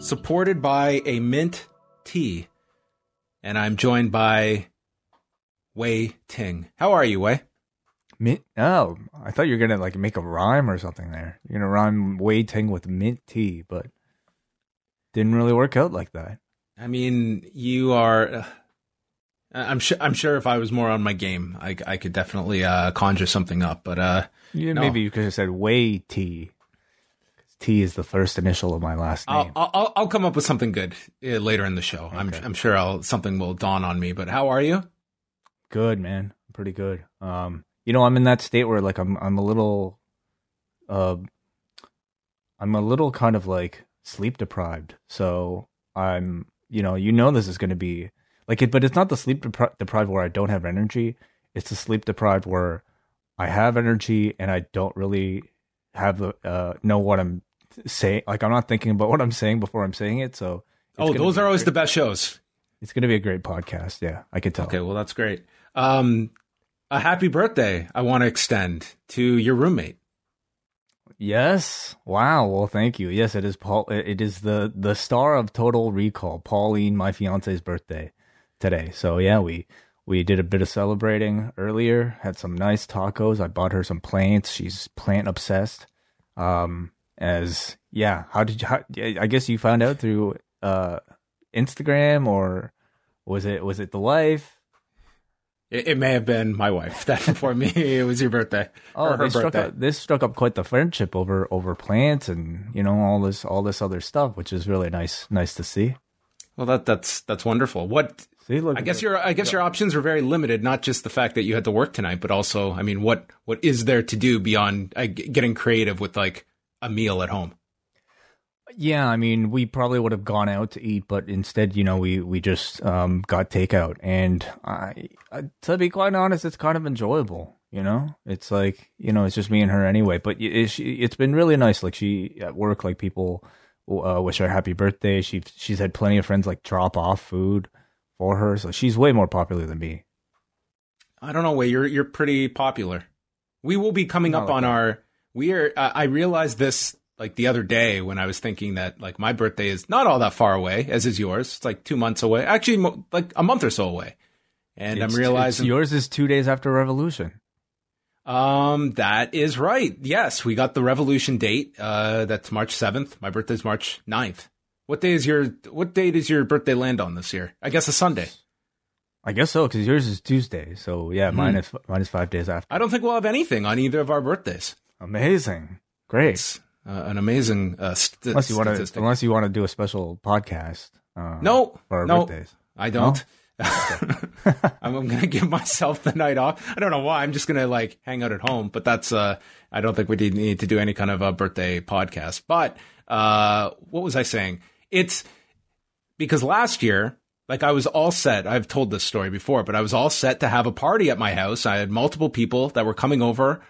supported by a mint tea, and I'm joined by Wai Ting. How are you, Wai? Mint? Oh, I thought you were gonna like make a rhyme or something there. You're gonna rhyme Wai Ting with mint tea, but didn't really work out like that. I mean, you are. Uh, I'm sure. I'm sure if I was more on my game, I, I could definitely uh, conjure something up. But uh, Yeah, No. maybe you could have said Wai T. T is the first initial of my last name. I'll, I'll I'll come up with something good uh, later in the show. I'm I'm sure I'll something will dawn on me. But how are you? good, man. Pretty good. Um, you know, I'm in that state where like I'm I'm a little uh I'm a little kind of like sleep deprived. So I'm you know, you know this is going to be like it but it's not the sleep depri- deprived where I don't have energy. It's the sleep deprived where I have energy and I don't really have the uh know what I'm saying. Like I'm not thinking about what I'm saying before I'm saying it. So Oh, those are always great- the best shows. It's going to be a great podcast. Yeah, I could tell. Okay, well that's great. Um, a happy birthday I want to extend to your roommate. Yes. Wow. Well, thank you. Yes, it is Paul. It is the the star of Total Recall, Pauline, my fiance's birthday today. So yeah, we we did a bit of celebrating earlier. Had some nice tacos. I bought her some plants. She's plant obsessed. Um, as yeah, how did you? How, I guess you found out through uh Instagram or was it was it the wife? It, it may have been my wife that for me it was your birthday. Oh, her struck birthday. up, this struck up quite the friendship over over plants and you know all this all this other stuff, which is really nice nice to see. Well, that that's that's wonderful. What See, I guess your I guess your options were very limited. Not just the fact that you had to work tonight, but also, I mean, what what is there to do beyond uh, getting creative with like a meal at home? yeah. I mean, we probably would have gone out to eat, but instead, you know, we we just um, got takeout, and I, I to be quite honest, it's kind of enjoyable. You know, it's like you know, it's just me and her anyway. But it, it's it's been really nice. Like she at work, like people uh, wish her happy birthday. She she's had plenty of friends like drop off food for her, so she's way more popular than me. I don't know. Way you're you're pretty popular. We will be coming Not up like on that. our. We are. Uh, I realized this like the other day when I was thinking that like my birthday is not all that far away, as is yours. It's like two months away. Actually, mo- like a month or so away. And It's- I'm realizing yours is two days after Revolution. Um, that is right. Yes, we got the revolution date. Uh, that's March 7th. My birthday's March 9th. What day is your, what date is your birthday land on this year? I guess a Sunday. I guess so because yours is Tuesday. So yeah, Hmm. mine is mine is five days after. I don't think we'll have anything on either of our birthdays. Amazing, great. It's uh, an amazing, uh, st- Unless you want to, statistic. unless you want to do a special podcast. Uh, No, for no. birthdays. I don't. I'm, I'm gonna give myself the night off. I don't know why. I'm just gonna like hang out at home. But that's uh, I don't think we need- need to do any kind of a birthday podcast. But uh, what was I saying? It's because last year, like I was all set. I've told this story before, but I was all set to have a party at my house. I had multiple people that were coming over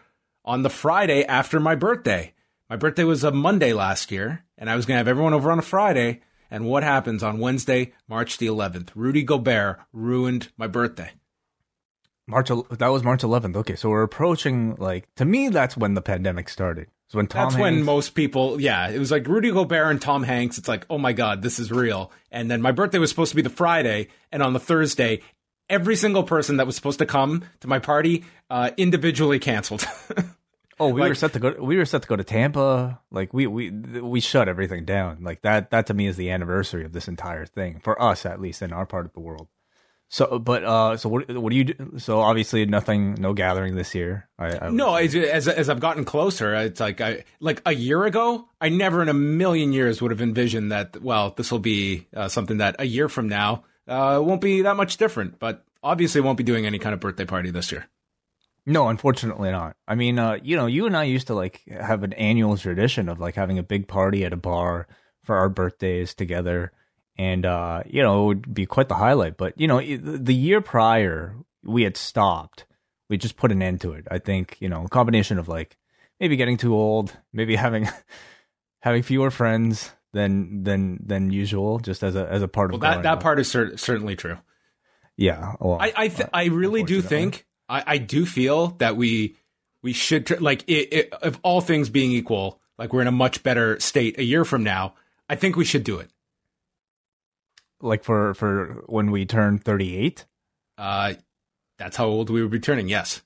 on the Friday after my birthday. My birthday was a Monday last year, and I was gonna have everyone over on a Friday. And what happens on Wednesday, March the 11th? Rudy Gobert ruined my birthday. March. That was March 11th. Okay, so we're approaching like to me that's when the pandemic started. So when Tom That's Hanks, when most people, yeah, it was like Rudy Gobert and Tom Hanks. It's like, oh my God, this is real. And then my birthday was supposed to be the Friday, and on the Thursday, every single person that was supposed to come to my party uh, individually canceled. oh, we like- were set to go. We were set to go to Tampa. Like we we we shut everything down. Like that. That to me is the anniversary of this entire thing for us, at least in our part of the world. So, but uh, so what? What do you do? So obviously nothing, no gathering this year. I, I no, as, as as I've gotten closer, it's like I like a year ago, I never in a million years would have envisioned that. Well, this will be uh, something that a year from now uh, won't be that much different. But obviously, won't be doing any kind of birthday party this year. No, unfortunately not. I mean, uh, you know, you and I used to like have an annual tradition of like having a big party at a bar for our birthdays together. And, uh, you know, it would be quite the highlight. But, you know, the year prior, we had stopped. We just put an end to it. I think, you know, a combination of like maybe getting too old, maybe having, having fewer friends than, than, than usual, just as a, as a part Well, of that that part is cer- certainly true. Yeah. Well, I I, th- I really do think I, I do feel that we we should tr- like it, it, if all things being equal, like we're in a much better state a year from now. I think we should do it. like for, for when we turn 38. Uh, that's how old we would be turning. Yes,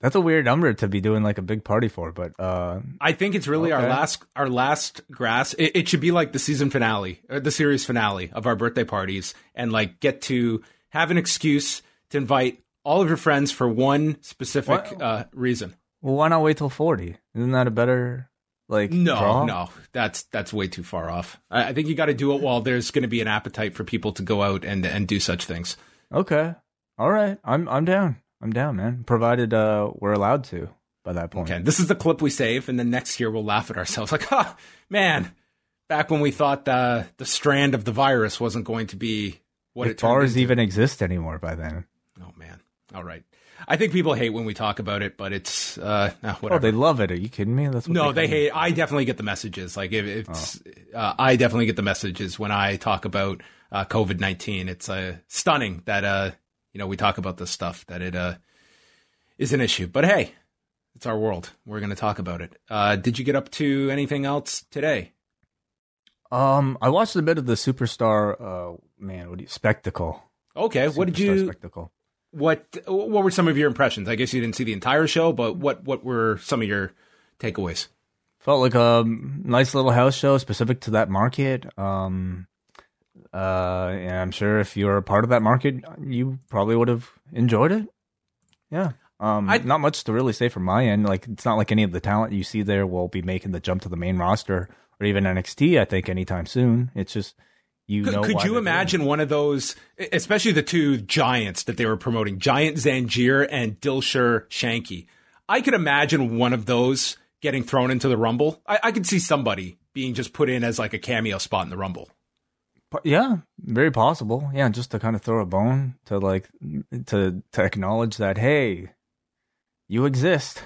That's a weird number to be doing like a big party for, but uh I think it's really our last our last grass. It, it should be like the season finale, or the series finale of our birthday parties, and like get to have an excuse to invite all of your friends for one specific uh, reason. well, why not wait till 40? Isn't that a better like No, draw? no, that's that's way too far off. I, I think you got to do it while there's going to be an appetite for people to go out and and do such things. Okay. All right. I'm I'm down. I'm down, man. Provided uh we're allowed to by that point. Okay, this is the clip we save, and then next year we'll laugh at ourselves like, "Ha, man!" Back when we thought the the strand of the virus wasn't going to be what if it bars into. even exist anymore by then. Oh man! All right, I think people hate when we talk about it, but it's uh, nah, Oh, they love it. Are you kidding me? That's what no, they call hate. I definitely get the messages. Like if it's, Oh. uh, I definitely get the messages when I talk about uh, COVID nineteen. It's uh, stunning that uh, you know we talk about this stuff that it uh, is an issue. But hey, it's our world. We're going to talk about it. Uh, did you get up to anything else today? Um, I watched a bit of the Superstar. Uh, man, what do you spectacle? Okay, what did you? spectacle? What What were some of your impressions? I guess you didn't see the entire show, but what What were some of your takeaways? Felt like a nice little house show specific to that market. Um, uh, and I'm sure if you're a part of that market, you probably would have enjoyed it. Yeah. Um, I- not much to really say from my end. Like, it's not like any of the talent you see there will be making the jump to the main roster or even NXT. I think anytime soon. It's just you Could, know. could you they're doing imagine one of those, especially the two giants that they were promoting, Giant Zanjeer and Dilsher Shanky? I could imagine one of those getting thrown into the Rumble. I, I could see somebody being just put in as like a cameo spot in the Rumble. Yeah, very possible. Yeah, just to kind of throw a bone to like to to acknowledge that hey, you exist.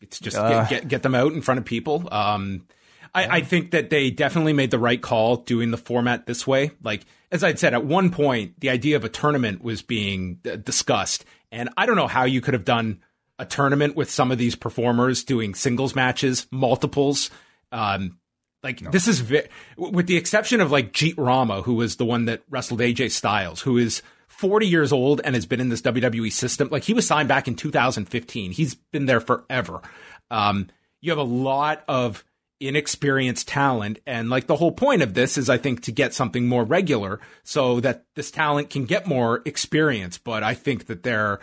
It's just Uh. get, get get them out in front of people. Um, I, I think that they definitely made the right call doing the format this way. Like as I'd said, at one point, the idea of a tournament was being discussed, and I don't know how you could have done a tournament with some of these performers doing singles matches, multiples. Um, like this is vi- with the exception of like Jeet Rama, who was the one that wrestled AJ Styles, who is 40 years old and has been in this WWE system. Like he was signed back in 2015. He's been there forever. Um, you have a lot of inexperienced talent. And like the whole point of this is, I think, to get something more regular so that this talent can get more experience. But I think that there,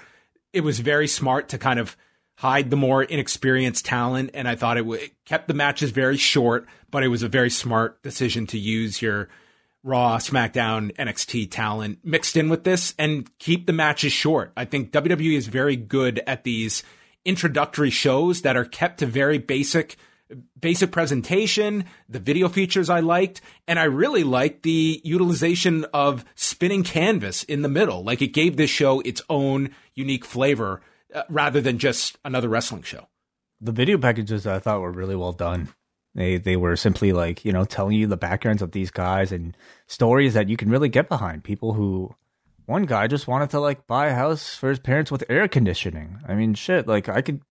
it was very smart to kind of hide the more inexperienced talent. And I thought it, w- it kept the matches very short, but it was a very smart decision to use your Raw, SmackDown, NXT talent mixed in with this and keep the matches short. I think WWE is very good at these introductory shows that are kept to very basic basic presentation, the video features I liked, and I really liked the utilization of spinning canvas in the middle. Like it gave this show its own unique flavor uh, rather than just another wrestling show. The video packages I thought were really well done. They they were simply like you know telling you the backgrounds of these guys and stories that you can really get behind. People who one guy just wanted to like buy a house for his parents with air conditioning. I mean, shit. Like I could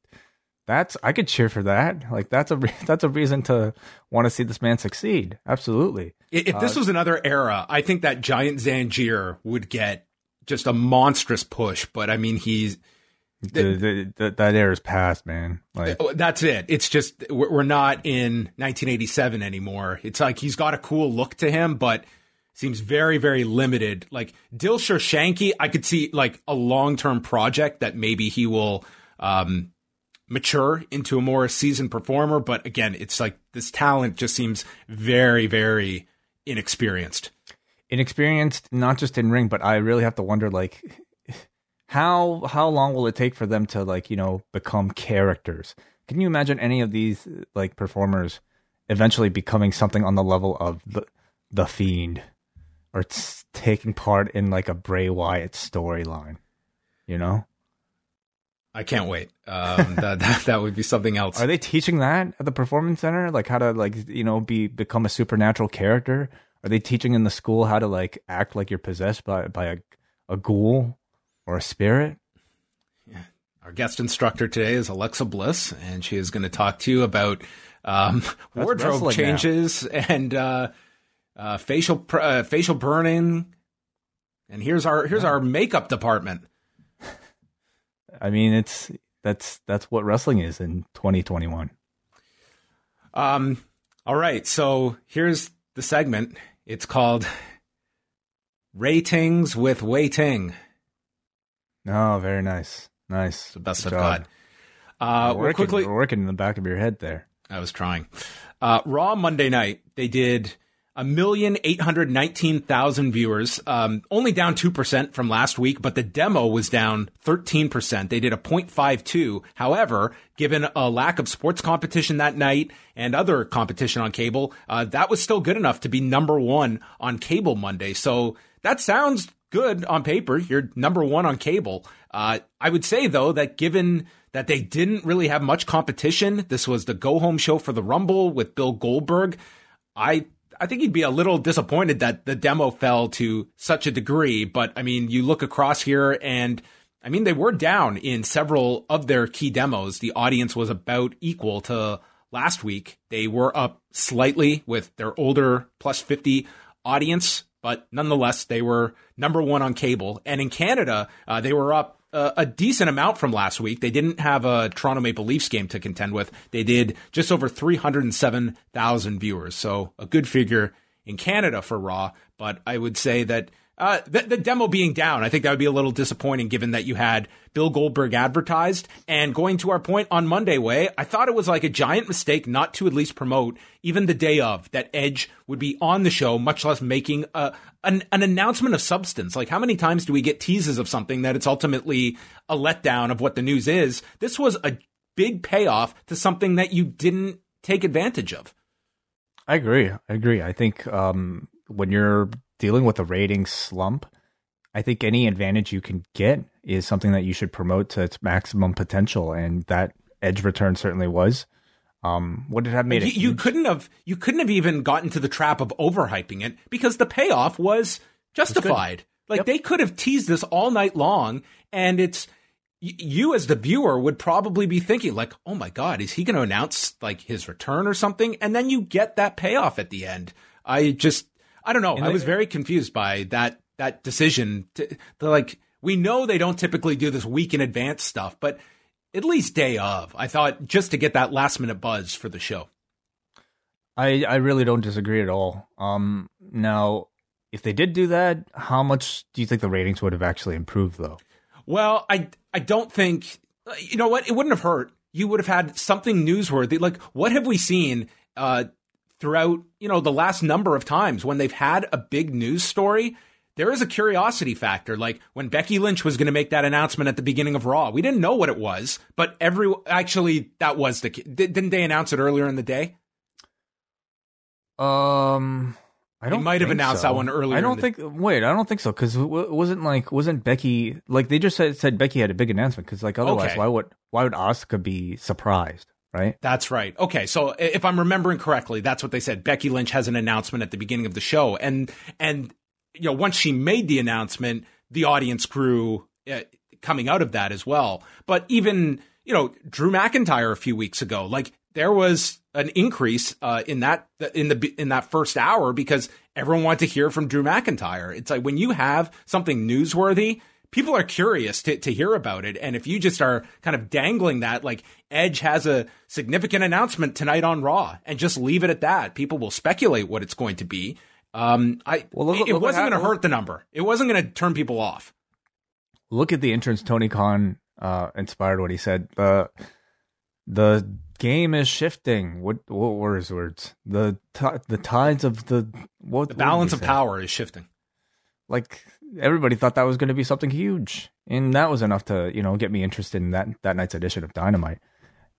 that's I could cheer for that. Like that's a re- that's a reason to want to see this man succeed. Absolutely. If uh, this was another era, I think that Giant Zanjeer would get just a monstrous push. But I mean, he's the, the, the, that era is past, man. Like oh, that's it. It's just we're not in 1987 anymore. It's like he's got a cool look to him, but seems very very limited. Like Dilsher Shanky, I could see like a long term project that maybe he will um, mature into a more seasoned performer. But again, it's like this talent just seems very very inexperienced. Inexperienced, not just in ring, but I really have to wonder like how how long will it take for them to like you know become characters can you imagine any of these like performers eventually becoming something on the level of the the fiend or t- taking part in like a Bray Wyatt storyline you know I can't wait. Um, that, that that would be something else. Are they teaching that at the performance center? Like how to like you know be become a supernatural character? Are they teaching in the school how to like act like you're possessed by by a a ghoul? Or a spirit. Yeah. Our guest instructor today is Alexa Bliss, and she is going to talk to you about um, wardrobe changes now. and uh, uh, facial uh, facial burning. And here's our here's yeah. our makeup department. I mean, it's that's that's what wrestling is in 2021. Um. All right. So here's the segment. It's called Ratings with Waiting. Oh, very nice. Nice. It's the best Good I've job. got. Uh, we're, working, quickly, we're working in the back of your head there. I was trying. Uh, Raw Monday night, they did a million eight hundred nineteen thousand viewers, um, only down two percent from last week, but the demo was down thirteen percent. They did a 0.52. However, given a lack of sports competition that night and other competition on cable, uh, that was still good enough to be number one on cable Monday. So that sounds good on paper. You're number one on cable. Uh, I would say though that given that they didn't really have much competition, this was the go home show for the Rumble with Bill Goldberg. I I think he'd be a little disappointed that the demo fell to such a degree. But I mean, you look across here and I mean, they were down in several of their key demos. The audience was about equal to last week. They were up slightly with their older plus 50 audience but nonetheless, they were number one on cable. And in Canada, uh, they were up uh, a decent amount from last week. They didn't have a Toronto Maple Leafs game to contend with. They did just over 307,000 viewers. So a good figure in Canada for Raw. But I would say that uh, the, the, demo being down, I think that would be a little disappointing given that you had Bill Goldberg advertised. And going to our point on Monday, Wai, I thought it was like a giant mistake not to at least promote even the day of that Edge would be on the show, much less making a, an, an announcement of substance. Like how many times do we get teases of something that it's ultimately a letdown of what the news is? This was a big payoff to something that you didn't take advantage of. I agree. I agree. I think um, when you're dealing with a rating slump, I think any advantage you can get is something that you should promote to its maximum potential, and that edge return certainly was. Um, would it have made you, you couldn't have you couldn't have even gotten to the trap of overhyping it because the payoff was justified. Like yep. they could have teased this all night long, and it's you as the viewer would probably be thinking like, "Oh my god, is he going to announce like his return or something?" And then you get that payoff at the end. I just I don't know. And I was very confused by that that decision. To, to like, we know they don't typically do this week in advance stuff, but at least day of, I thought just to get that last minute buzz for the show. I I really don't disagree at all. Um, now, if they did do that, how much do you think the ratings would have actually improved, though? Well, I I don't think you know what it wouldn't have hurt. You would have had something newsworthy. Like, what have we seen? Uh, throughout, you know, the last number of times when they've had a big news story, there is a curiosity factor. Like when Becky Lynch was going to make that announcement at the beginning of Raw, we didn't know what it was, but every actually that was the didn't they announce it earlier in the day? Um, I don't. They might have announced so. that one earlier. I don't think. Wait, I don't think so because wasn't like wasn't Becky like they just said said Becky had a big announcement because like otherwise okay. why would why would Oscar be surprised? Right? That's right. Okay, so if I'm remembering correctly, that's what they said. Becky Lynch has an announcement at the beginning of the show, and and you know once she made the announcement, the audience grew uh, coming out of that as well. But even you know, Drew McIntyre a few weeks ago. Like there was an increase uh, in that in the in that first hour because everyone wanted to hear from Drew McIntyre. It's like when you have something newsworthy, people are curious to, to hear about it. And if you just are kind of dangling that, like Edge has a significant announcement tonight on Raw, and just leave it at that, people will speculate what it's going to be. Um, I well, look, it, look wasn't going to hurt the number. It wasn't going to turn people off. Look at the entrance. Tony Khan uh, inspired what he said. The the game is shifting. What what were his words? The t- the tides of the what the balance of power is shifting. Like everybody thought that was going to be something huge, and that was enough to you know get me interested in that that night's edition of Dynamite.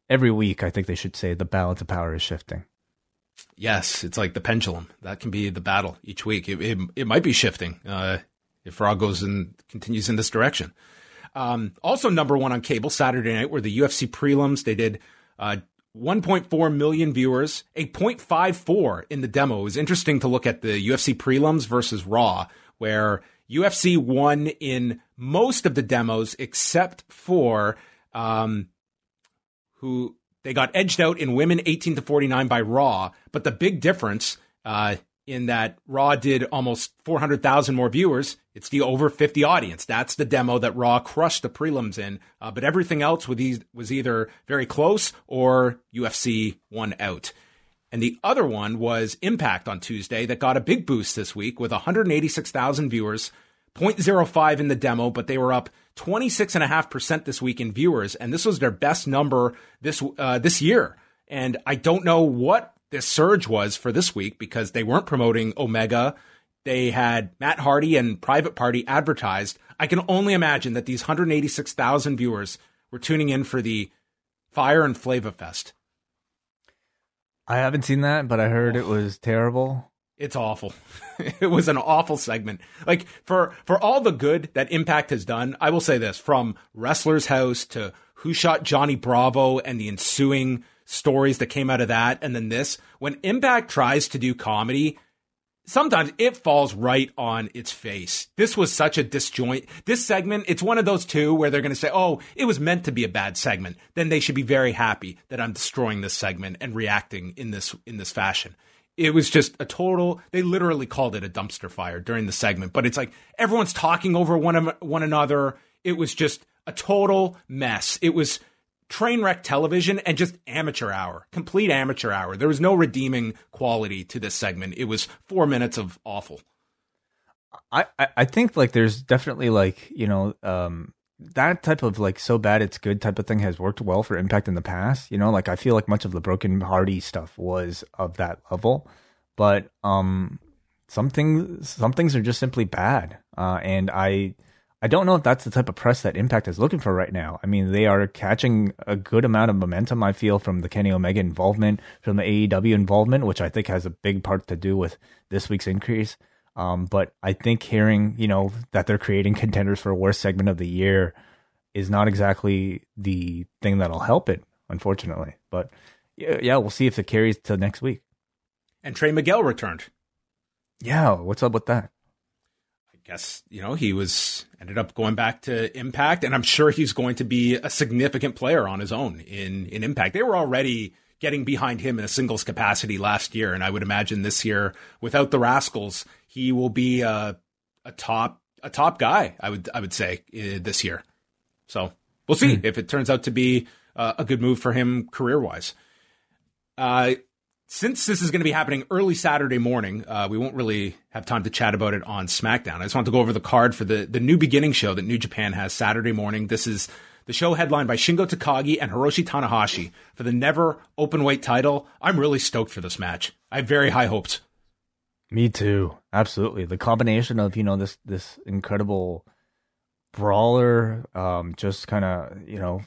Every week, I think they should say the balance of power is shifting. Yes, it's like the pendulum. That can be the battle each week. It it, it might be shifting uh, if Raw goes and continues in this direction. Um, also, number one on cable Saturday night were the UFC prelims. They did uh, 1.4 million viewers, a 0.54 in the demo. It was interesting to look at the UFC prelims versus Raw, where UFC won in most of the demos except for um, who they got edged out in women 18 to 49 by Raw. But the big difference uh, in that Raw did almost 400,000 more viewers. It's the over 50 audience. That's the demo that Raw crushed the prelims in. Uh, but everything else was either very close or UFC won out. And the other one was Impact on Tuesday that got a big boost this week with 186,000 viewers, 0.05 in the demo, but they were up 26.5% this week in viewers. And this was their best number this, uh, this year. And I don't know what this surge was for this week because they weren't promoting Omega. They had Matt Hardy and Private Party advertised. I can only imagine that these 186,000 viewers were tuning in for the Fire and Flava Fest. I haven't seen that, but I heard it was terrible. It's awful. it was an awful segment. Like for for all the good that Impact has done, I will say this: from Wrestler's House to Who Shot Johnny Bravo and the ensuing stories that came out of that and then this. When Impact tries to do comedy, sometimes it falls right on its face. This was such a disjoint. This segment, it's one of those two where they're going to say, "Oh, it was meant to be a bad segment." Then they should be very happy that I'm destroying this segment and reacting in this in this fashion. It was just a total. They literally called it a dumpster fire during the segment, but it's like everyone's talking over one one another. It was just a total mess. It was train wreck television and just amateur hour, complete amateur hour. There was no redeeming quality to this segment. It was four minutes of awful. I, I think like there's definitely like, you know, um, that type of like so bad it's good type of thing has worked well for impact in the past. You know, like I feel like much of the broken hardy stuff was of that level. But um some things some things are just simply bad. Uh and I I don't know if that's the type of press that Impact is looking for right now. I mean, they are catching a good amount of momentum, I feel, from the Kenny Omega involvement, from the AEW involvement, which I think has a big part to do with this week's increase. Um, but I think hearing, you know, that they're creating contenders for a worst segment of the year is not exactly the thing that'll help it, unfortunately. But yeah, yeah we'll see if it carries to next week. And Trey Miguel returned. Yeah, what's up with that? Guess you know he was ended up going back to Impact, and I'm sure he's going to be a significant player on his own in in Impact. They were already getting behind him in a singles capacity last year, and I would imagine this year, without the Rascals, he will be a, a top a top guy. I would I would say uh, this year. So we'll see mm. if it turns out to be uh, a good move for him career wise. Uh, since this is going to be happening early Saturday morning, uh, we won't really have time to chat about it on SmackDown. I just want to go over the card for the, the new beginning show that New Japan has Saturday morning. This is the show headlined by Shingo Takagi and Hiroshi Tanahashi for the never open weight title. I'm really stoked for this match. I have very high hopes. Me too. Absolutely. The combination of, you know, this, this incredible brawler, um, just kind of, you know,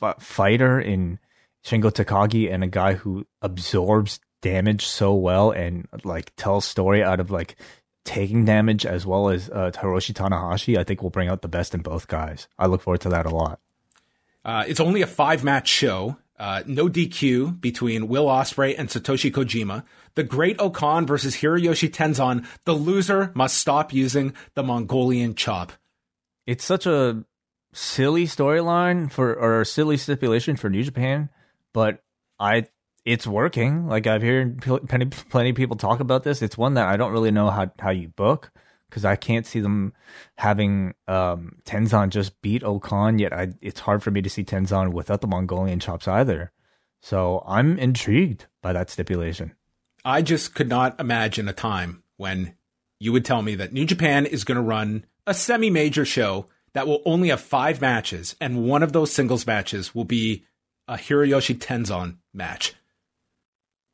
f- fighter in Shingo Takagi and a guy who absorbs damage so well and like tell story out of like taking damage as well as uh, Hiroshi Tanahashi, I think will bring out the best in both guys. I look forward to that a lot. Uh, it's only a five match show. Uh, no DQ between Will Ospreay and Satoshi Kojima. The Great-O-Khan versus Hiroyoshi Tenzan. The loser must stop using the Mongolian chop. It's such a silly storyline for or a silly stipulation for New Japan, but I it's working. Like I've heard plenty plenty of people talk about this. It's one that I don't really know how how you book because I can't see them having um, Tenzan just beat O-Khan. Yet I, it's hard for me to see Tenzan without the Mongolian chops either. So I'm intrigued by that stipulation. I just could not imagine a time when you would tell me that New Japan is going to run a semi major show that will only have five matches, and one of those singles matches will be a Hiroyoshi Tenzan match.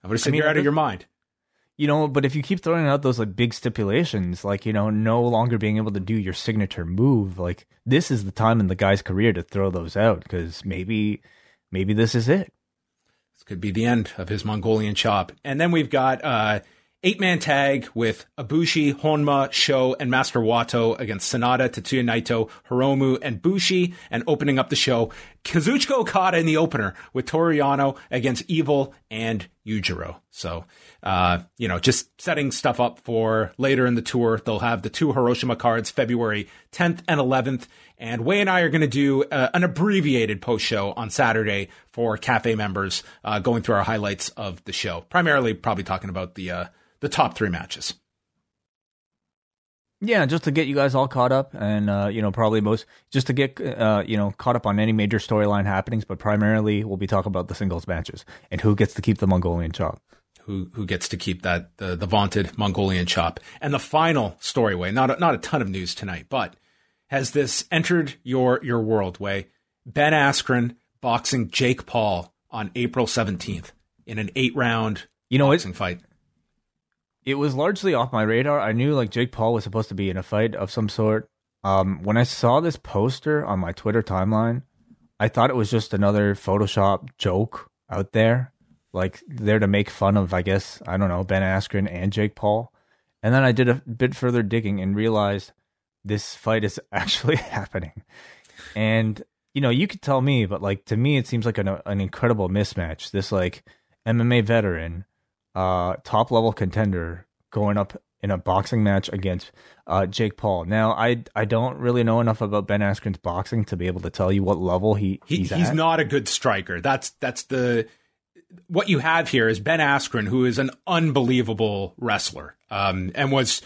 I would have said I you're out of your mind. You know, but if you keep throwing out those like big stipulations, like, you know, no longer being able to do your signature move, like this is the time in the guy's career to throw those out because maybe, maybe this is it. This could be the end of his Mongolian chop. And then we've got uh, eight man tag with Abushi, Honma, Sho, and Master Wato against Sanada, Tetsuya Naito, Hiromu, and Bushi. And opening up the show, Kazuchika Okada in the opener with Toru Yano against Evil and Yujiro. So, uh, you know, just setting stuff up for later in the tour. They'll have the two Hiroshima cards February 10th and 11th. And Wai and I are going to do uh, an abbreviated post show on Saturday for Cafe members, uh, going through our highlights of the show. Primarily, probably talking about the uh, the top three matches. Yeah, just to get you guys all caught up, and uh, you know, probably most just to get uh, you know caught up on any major storyline happenings. But primarily, we'll be talking about the singles matches and who gets to keep the Mongolian chop. Who who gets to keep that the, the vaunted Mongolian chop? And the final story Wai, not a, not a ton of news tonight, but has this entered your your world Wai? Ben Askren boxing Jake Paul on April seventeenth in an eight round you know boxing it, fight it was largely off my radar. I knew like Jake Paul was supposed to be in a fight of some sort. Um, when I saw this poster on my Twitter timeline, I thought it was just another Photoshop joke out there, like there to make fun of, I guess, I don't know, Ben Askren and Jake Paul. And then I did a bit further digging and realized this fight is actually happening. And, you know, you could tell me, but like to me, it seems like an, an incredible mismatch. This like MMA veteran uh, top level contender going up in a boxing match against uh, Jake Paul. Now, I I don't really know enough about Ben Askren's boxing to be able to tell you what level he he's he, He's not a good striker. That's that's the what you have here is Ben Askren, who is an unbelievable wrestler, um, and was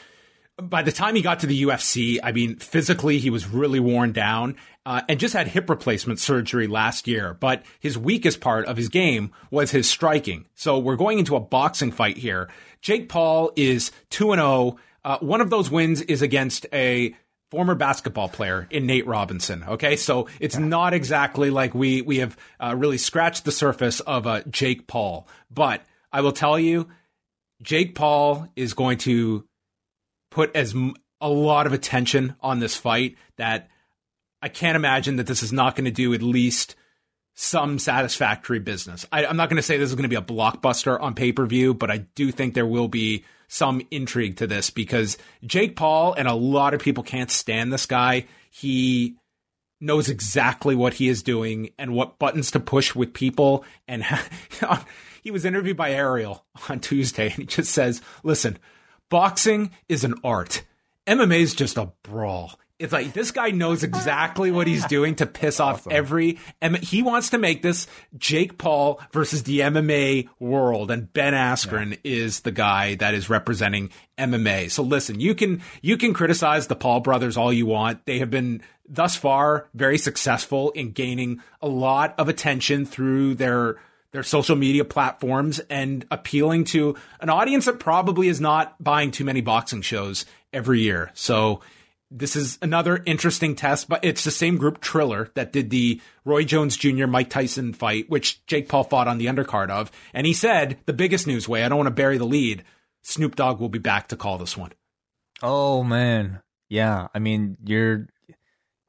by the time he got to the UFC, I mean, physically he was really worn down uh, and just had hip replacement surgery last year. But his weakest part of his game was his striking. So we're going into a boxing fight here. Jake Paul is 2 and 0. Uh, one of those wins is against a former basketball player in Nate Robinson. Okay, so it's yeah. not exactly like we we have uh, really scratched the surface of uh, Jake Paul, but I will tell you, Jake Paul is going to put as a lot of attention on this fight that I can't imagine that this is not going to do at least some satisfactory business. I, am not going to say this is going to be a blockbuster on pay per view, but I do think there will be some intrigue to this because Jake Paul and a lot of people can't stand this guy. He knows exactly what he is doing and what buttons to push with people. And he was interviewed by Ariel on Tuesday, and he just says, "Listen." Boxing is an art. MMA is just a brawl. It's like this guy knows exactly what he's doing to piss off awesome. every. He wants to make this Jake Paul versus the MMA world, and Ben Askren yeah. is the guy that is representing MMA. So listen, you can you can criticize the Paul brothers all you want. They have been thus far very successful in gaining a lot of attention through their their social media platforms and appealing to an audience that probably is not buying too many boxing shows every year. So this is another interesting test, but it's the same group Triller that did the Roy Jones Jr. Mike Tyson fight, which Jake Paul fought on the undercard of. And he said the biggest news Wai, I don't want to bury the lead. Snoop Dogg will be back to call this one. Oh man. Yeah. I mean, you're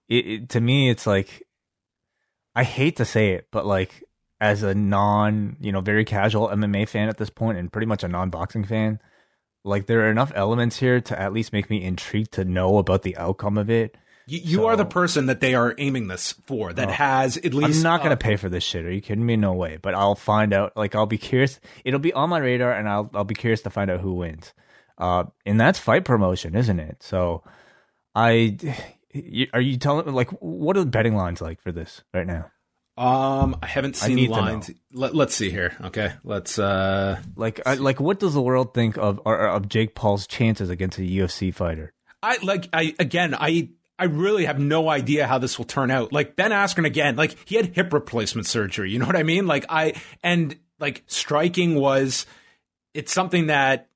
it, it, to me, it's like, I hate to say it, but like as a non, you know, very casual MMA fan at this point and pretty much a non boxing fan, like there are enough elements here to at least make me intrigued to know about the outcome of it. You, you so, are the person that they are aiming this for that oh, has at least. I'm not going to pay for this shit. Are you kidding me? No way. But I'll find out. Like, I'll be curious. It'll be on my radar and I'll, I'll be curious to find out who wins. Uh, and that's fight promotion, isn't it? So I, Are you telling like what are the betting lines like for this right now? Um, I haven't seen need to lines. Let, let's see here. Okay, let's. uh Like, I, like what does the world think of of Jake Paul's chances against a UFC fighter? I like. I again. I I really have no idea how this will turn out. Like Ben Askren again. Like he had hip replacement surgery. You know what I mean? Like I and like striking was. It's something that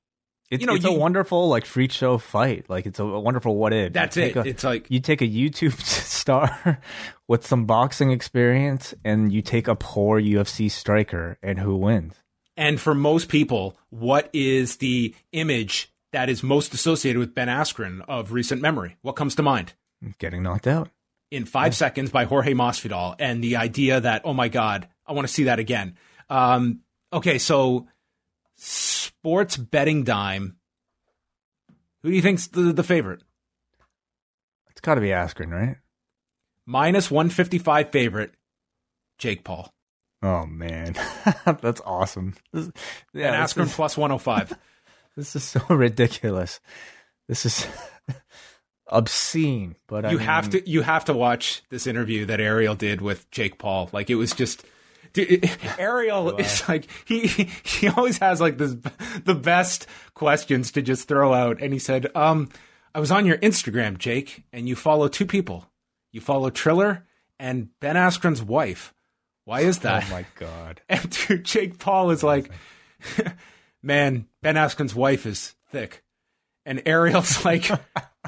It's, You know, it's you- a wonderful like freak show fight. Like it's a, a wonderful what if. that's it. a- it's like you take a YouTube star with some boxing experience, and you take a poor UFC striker, and who wins? And for most people, what is the image that is most associated with Ben Askren of recent memory? What comes to mind? Getting knocked out. In five seconds by Jorge Masvidal, and the idea that oh my god, I want to see that again. Um, okay, so sports betting dime. Who do you think's the, the favorite? It's got to be Askren, right? Minus one fifty five favorite, Jake Paul. Oh man, that's awesome. This, and this Askren is- plus one hundred five. This is so ridiculous. This is obscene, but I you mean, have to you have to watch this interview that Ariel did with Jake Paul. Like it was just dude, Ariel is like he he always has like this the best questions to just throw out and he said, "Um I was on your Instagram, Jake, and you follow two people. You follow Triller and Ben Askren's wife. Why is that?" Oh my god. And dude, Jake Paul is like, man, Ben Askren's wife is thick. And Ariel's like,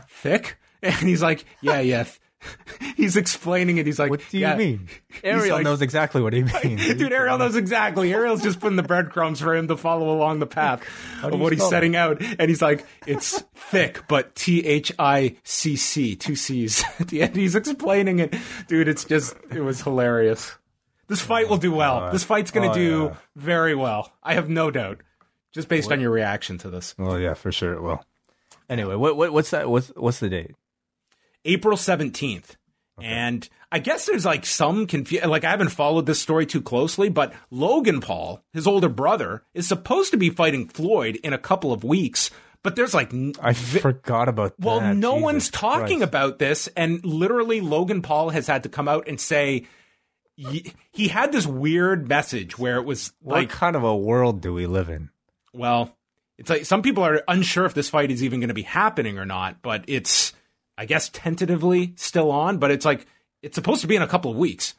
thick? And he's like, yeah, yeah. He's explaining it. He's like, What do you yeah. mean? Ariel like- knows exactly what he means. Dude, Ariel knows exactly. Ariel's just putting the breadcrumbs for him to follow along the path of what he's spell setting out. And he's like, it's thick, but T H I C C, two C's at the end. He's explaining it. Dude, it's just, it was hilarious. This fight will do oh well. This fight's going to Oh, do yeah. very well. I have no doubt, just based on your reaction to this. Well, yeah, for sure it will. Anyway, what, what what's that? What's what's the date? April 17th. And I guess there's like some confusion. Like I haven't followed this story too closely, but Logan Paul, his older brother, is supposed to be fighting Floyd in a couple of weeks. But there's like, n- I forgot about that. well, no Jesus one's talking Christ. about this. And literally, Logan Paul has had to come out and say, he had this weird message where it was like. What kind of a world do we live in? well, it's like some people are unsure if this fight is even going to be happening or not, but it's, I guess, tentatively still on, but it's like, it's supposed to be in a couple of weeks.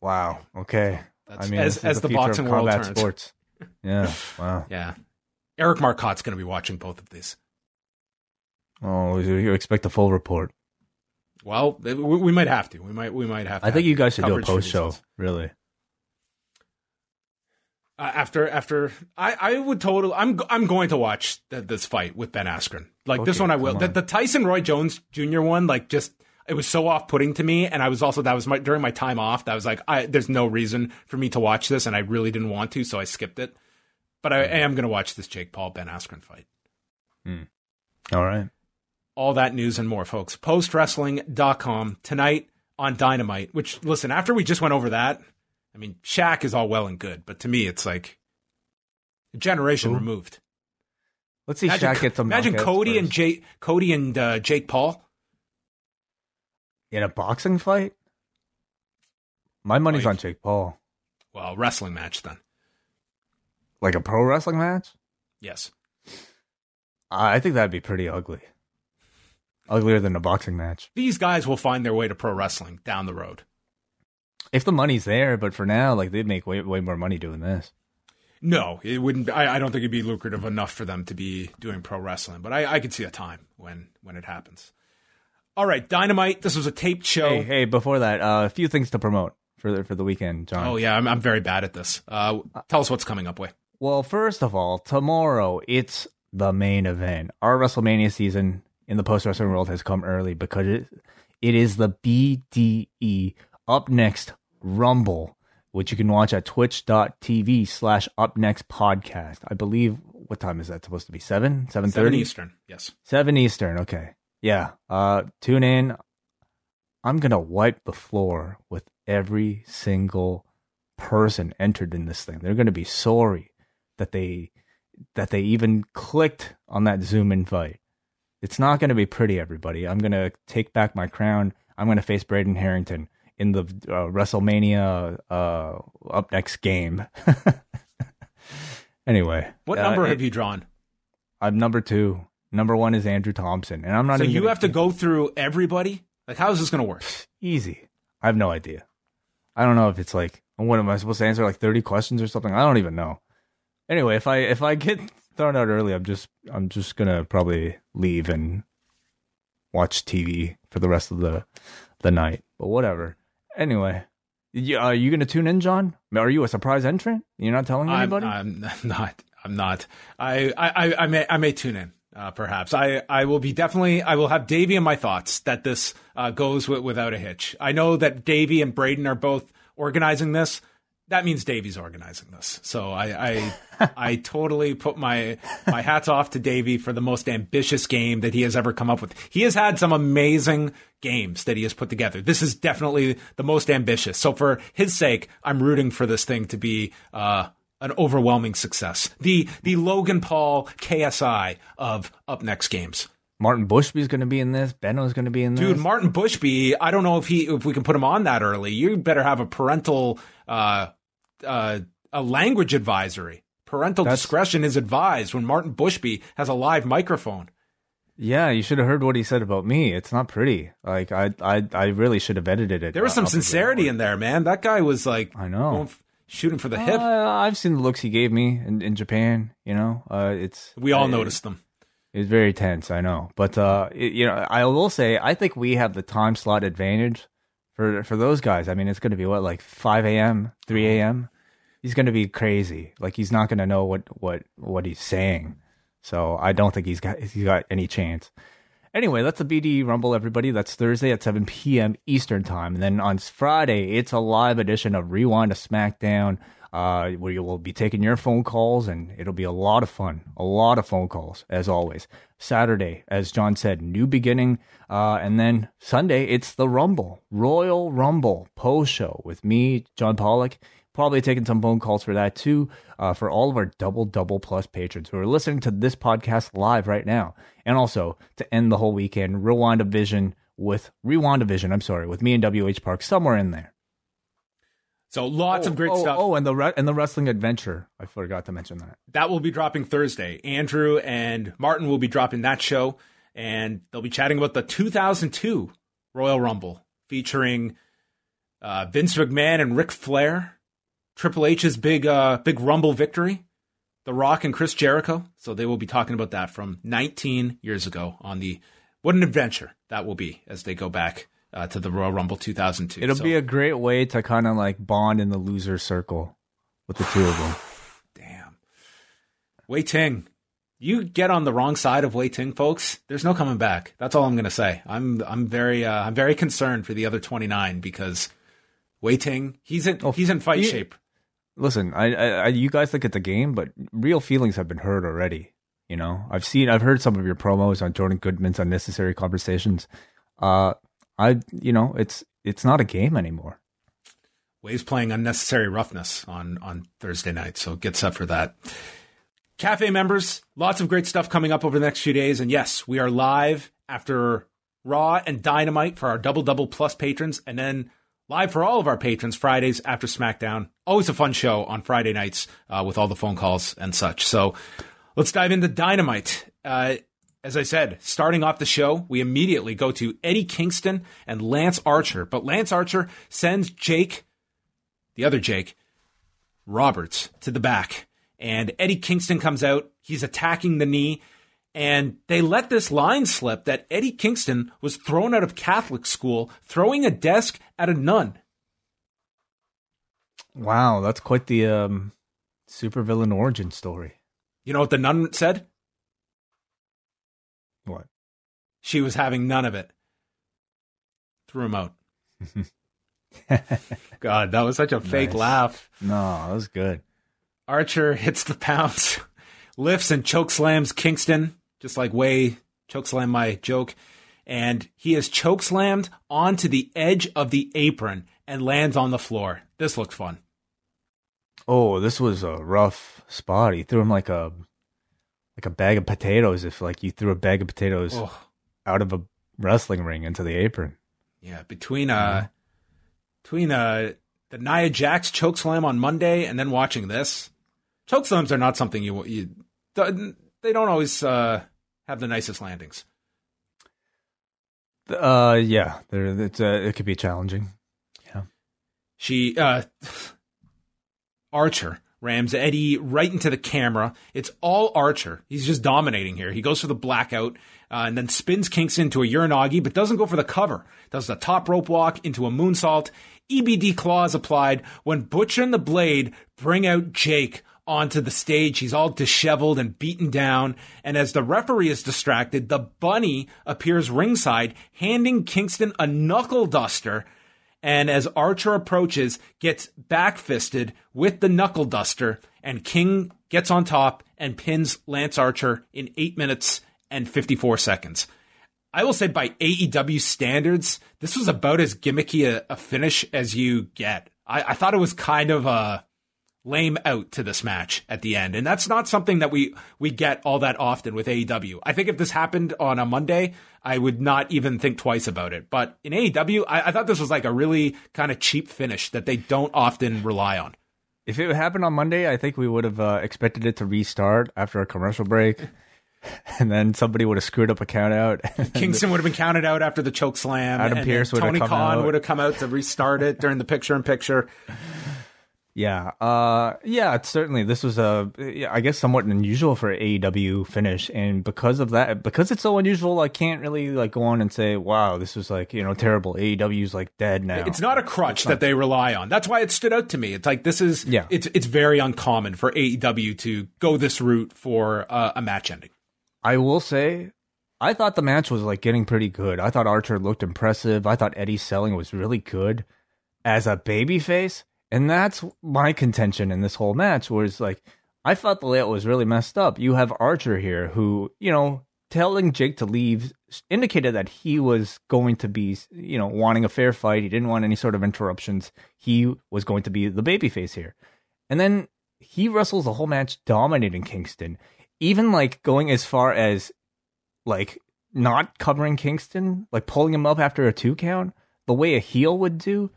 Wow. Okay. That's- I mean, as- as the, the boxing world turns. sports. Yeah. Wow. Yeah. Eric Marcotte's going to be watching both of these. Oh, you you expect a full report? Well, we, we might have to. We might. We might have. To I think you guys should do a post show. Really. Uh, after after I, I would totally I'm I'm going to watch th- this fight with Ben Askren. Like this one I will. come The, the Tyson Roy Jones Jr. one like just it was so off putting to me and I was also that was my during my time off that was like I there's no reason for me to watch this and I really didn't want to so I skipped it. But I, am going to watch this Jake Paul Ben Askren fight. All right. all that news and more, folks. Postwrestling.com tonight on Dynamite, which, listen, after we just went over that, I mean, Shaq is all well and good, but to me, it's like a generation Who? removed. Let's see. Imagine, Shaq get some. imagine Cody and. Jake, Cody and uh, Jake Paul. in a boxing fight. My money's on Jake Paul. Well, wrestling match then. Like a pro wrestling match. Yes. I think that'd be pretty ugly. Uglier than a boxing match. These guys will find their way to pro wrestling down the road. If the money's there, but for now, like they'd make way way more money doing this. No, it wouldn't. I, I don't think it'd be lucrative enough for them to be doing pro wrestling, but I, I could see a time when when it happens. All right, Dynamite. This was a taped show. Hey, hey! Before that, uh, a few things to promote for the, for the weekend, John. Oh yeah, I'm, I'm very bad at this. Uh, tell us what's coming up, Wai. Well, first of all, tomorrow it's the main event. Our WrestleMania season in the post wrestling world has come early because it, it is the BDE Up Next Rumble, which you can watch at twitch.tv slash Up Next Podcast. I believe, what time is that supposed to be? 7? 7.30? Seven Eastern. Yes. 7 Eastern. Okay. Yeah. Uh, tune in. I'm going to wipe the floor with every single person entered in this thing. They're going to be sorry that they that they even clicked on that Zoom invite. It's not going to be pretty, everybody. I'm going to take back my crown. I'm going to face Braden Harrington in the uh, WrestleMania uh, up next game. anyway, What uh, number it- have you drawn? I'm number two. Number one is Andrew Thompson, and I'm not So you have to go through everybody? Like, how is this going to work? easy. I have no idea. I don't know if it's like what am I supposed to answer like 30 questions or something? I don't even know. Anyway, if I if I get thrown out early, I'm just I'm just gonna probably leave and watch TV for the rest of the the night. But whatever. Anyway, you, are you gonna tune in, John? Are you a surprise entrant? You're not telling I'm, anybody? I'm not. I'm not. I, I, I- I may, I may tune in. Uh, perhaps I, I will be definitely. I will have Davy in my thoughts that this uh, goes with, without a hitch. I know that Davy and Braden are both organizing this. That means Davey's organizing this. So I, I, I totally put my my hats off to Davey for the most ambitious game that he has ever come up with. He has had some amazing games that he has put together. This is definitely the most ambitious. So for his sake, I'm rooting for this thing to be. Uh, an overwhelming success. The the Logan Paul KSI of up next games. Martin Bushby's gonna be in this. Benno's gonna be in this. Dude, Martin Bushby, I don't know if he if we can put him on that early. You better have a parental uh uh a language advisory. Parental That's- discretion is advised when Martin Bushby has a live microphone. yeah, you should have heard what he said about me. It's not pretty. Like I I I really should have edited it. There was some up a bit sincerity in there, man. That guy was like I know. going f- shooting for the hip. Uh, I've seen the looks he gave me in, in Japan. You know, uh, it's we all it- noticed them. It's very tense. I know, but uh, it, you know, I will say I think we have the time slot advantage for for those guys. I mean, it's going to be what like five a.m., three a.m. He's going to be crazy. Like he's not going to know what what what he's saying. So I don't think he's got he's got any chance. Anyway, that's the BD Rumble, everybody. That's Thursday at 7 p.m. Eastern Time. And then on Friday, it's a live edition of Rewind to SmackDown, uh, where you will be taking your phone calls, and it'll be a lot of fun. A lot of phone calls, as always. Saturday, as John said, new beginning. Uh, and then Sunday, it's the Rumble, Royal Rumble post show with me, John Pollock. Probably taking some phone calls for that too, uh, for all of our double double plus patrons who are listening to this podcast live right now, and also to end the whole weekend, Rewind a Vision with Rewind a Vision. I'm sorry, with me and WH Park somewhere in there. So lots of great oh, stuff. Oh, and the re- and the wrestling adventure. I forgot to mention that. that will be dropping Thursday. Andrew and Martin will be dropping that show, and they'll be chatting about the 2002 Royal Rumble featuring uh, Vince McMahon and Ric Flair, Triple H's big uh, big Rumble victory, The Rock and Chris Jericho. So they will be talking about that from 19 years ago on the what an adventure that will be as they go back uh, to the Royal Rumble 2002. It'll So- be a great way to kind of like bond in the loser circle with the two of them. Damn. Wai Ting. You get on the wrong side of Wai Ting, folks. There's no coming back. That's all I'm gonna say. I'm I'm very uh, I'm very concerned for the other 29 because Wai Ting he's in oh, he's in fight he- shape. Listen, I, I, you guys think it's a game, but real feelings have been hurt already. You know, I've seen, I've heard some of your promos on Jordan Goodman's unnecessary conversations. Uh, I, you know, it's it's not a game anymore. Wai's playing unnecessary roughness on on Thursday night, so get set for that. Cafe members, lots of great stuff coming up over the next few days, and yes, we are live after Raw and Dynamite for our double double plus patrons, and then live for all of our patrons Fridays after SmackDown. Always a fun show on Friday nights uh, with all the phone calls and such. So let's dive into Dynamite. Uh, as I said, starting off the show, we immediately go to Eddie Kingston and Lance Archer, but Lance Archer sends Jake the other Jake, Roberts, to the back. And Eddie Kingston comes out. He's attacking the knee. And they let this line slip that Eddie Kingston was thrown out of Catholic school, throwing a desk at a nun. Wow, that's quite the um, supervillain origin story. You know what the nun said? What? She was having none of it. Threw him out. God, that was such a fake Nice. laugh. No, that was good. Archer hits the pounce, lifts and choke slams Kingston, just like Wai chokeslam my joke. And he is chokeslammed onto the edge of the apron and lands on the floor. This looked fun. Oh, this was a rough spot. He threw him like a like a bag of potatoes if like you threw a bag of potatoes Oh, out of a wrestling ring into the apron. yeah. Between uh, between uh, the Nia Jax choke slam on Monday and then watching this, choke slams are not something you you. They don't always uh, have the nicest landings. Uh, yeah, there. It's uh, it could be challenging. Yeah. She uh Archer rams Eddie right into the camera. It's all Archer. He's just dominating here. He goes for the blackout uh, and then spins Kingston into a Uranage, but doesn't go for the cover. Does the top rope walk into a moonsault. EBD claws applied when Butcher and the Blade bring out Jake onto the stage. He's all disheveled and beaten down. And as the referee is distracted, the bunny appears ringside, handing Kingston a knuckle duster and as Archer approaches, gets backfisted with the knuckle duster, and King gets on top and pins Lance Archer in 8 minutes and 54 seconds. I will say, by AEW standards, this was about as gimmicky a, a finish as you get. I, I thought it was kind of a lame out to this match at the end, and that's not something that we we get all that often with AEW. I think if this happened on a Monday, I would not even think twice about it. But in AEW, I, I thought this was like a really kind of cheap finish that they don't often rely on. If it happened on Monday, I think we would have uh, expected it to restart after a commercial break, and then somebody would have screwed up a count out. Kingston would have been counted out after the choke slam. Adam then would have Tony come Khan out. would have come out to restart it during the picture in picture. Yeah, uh, yeah, certainly this was a, I guess, somewhat unusual for AEW finish, and because of that, because it's so unusual, I can't really like go on and say, "Wow, this was like you know terrible." AEW's like dead now. It's not a crutch that they rely on. That's why it stood out to me. It's like this is Yeah. It's it's very uncommon for AEW to go this route for uh, a match ending. I will say, I thought the match was like getting pretty good. I thought Archer looked impressive. I thought Eddie's selling was really good as a babyface. And that's my contention in this whole match was like, I thought the layout was really messed up. You have Archer here who, you know, telling Jake to leave indicated that he was going to be, you know, wanting a fair fight. He didn't want any sort of interruptions. He was going to be the babyface here. And then he wrestles the whole match dominating Kingston, even like going as far as like not covering Kingston, like pulling him up after a two count, the way a heel would do.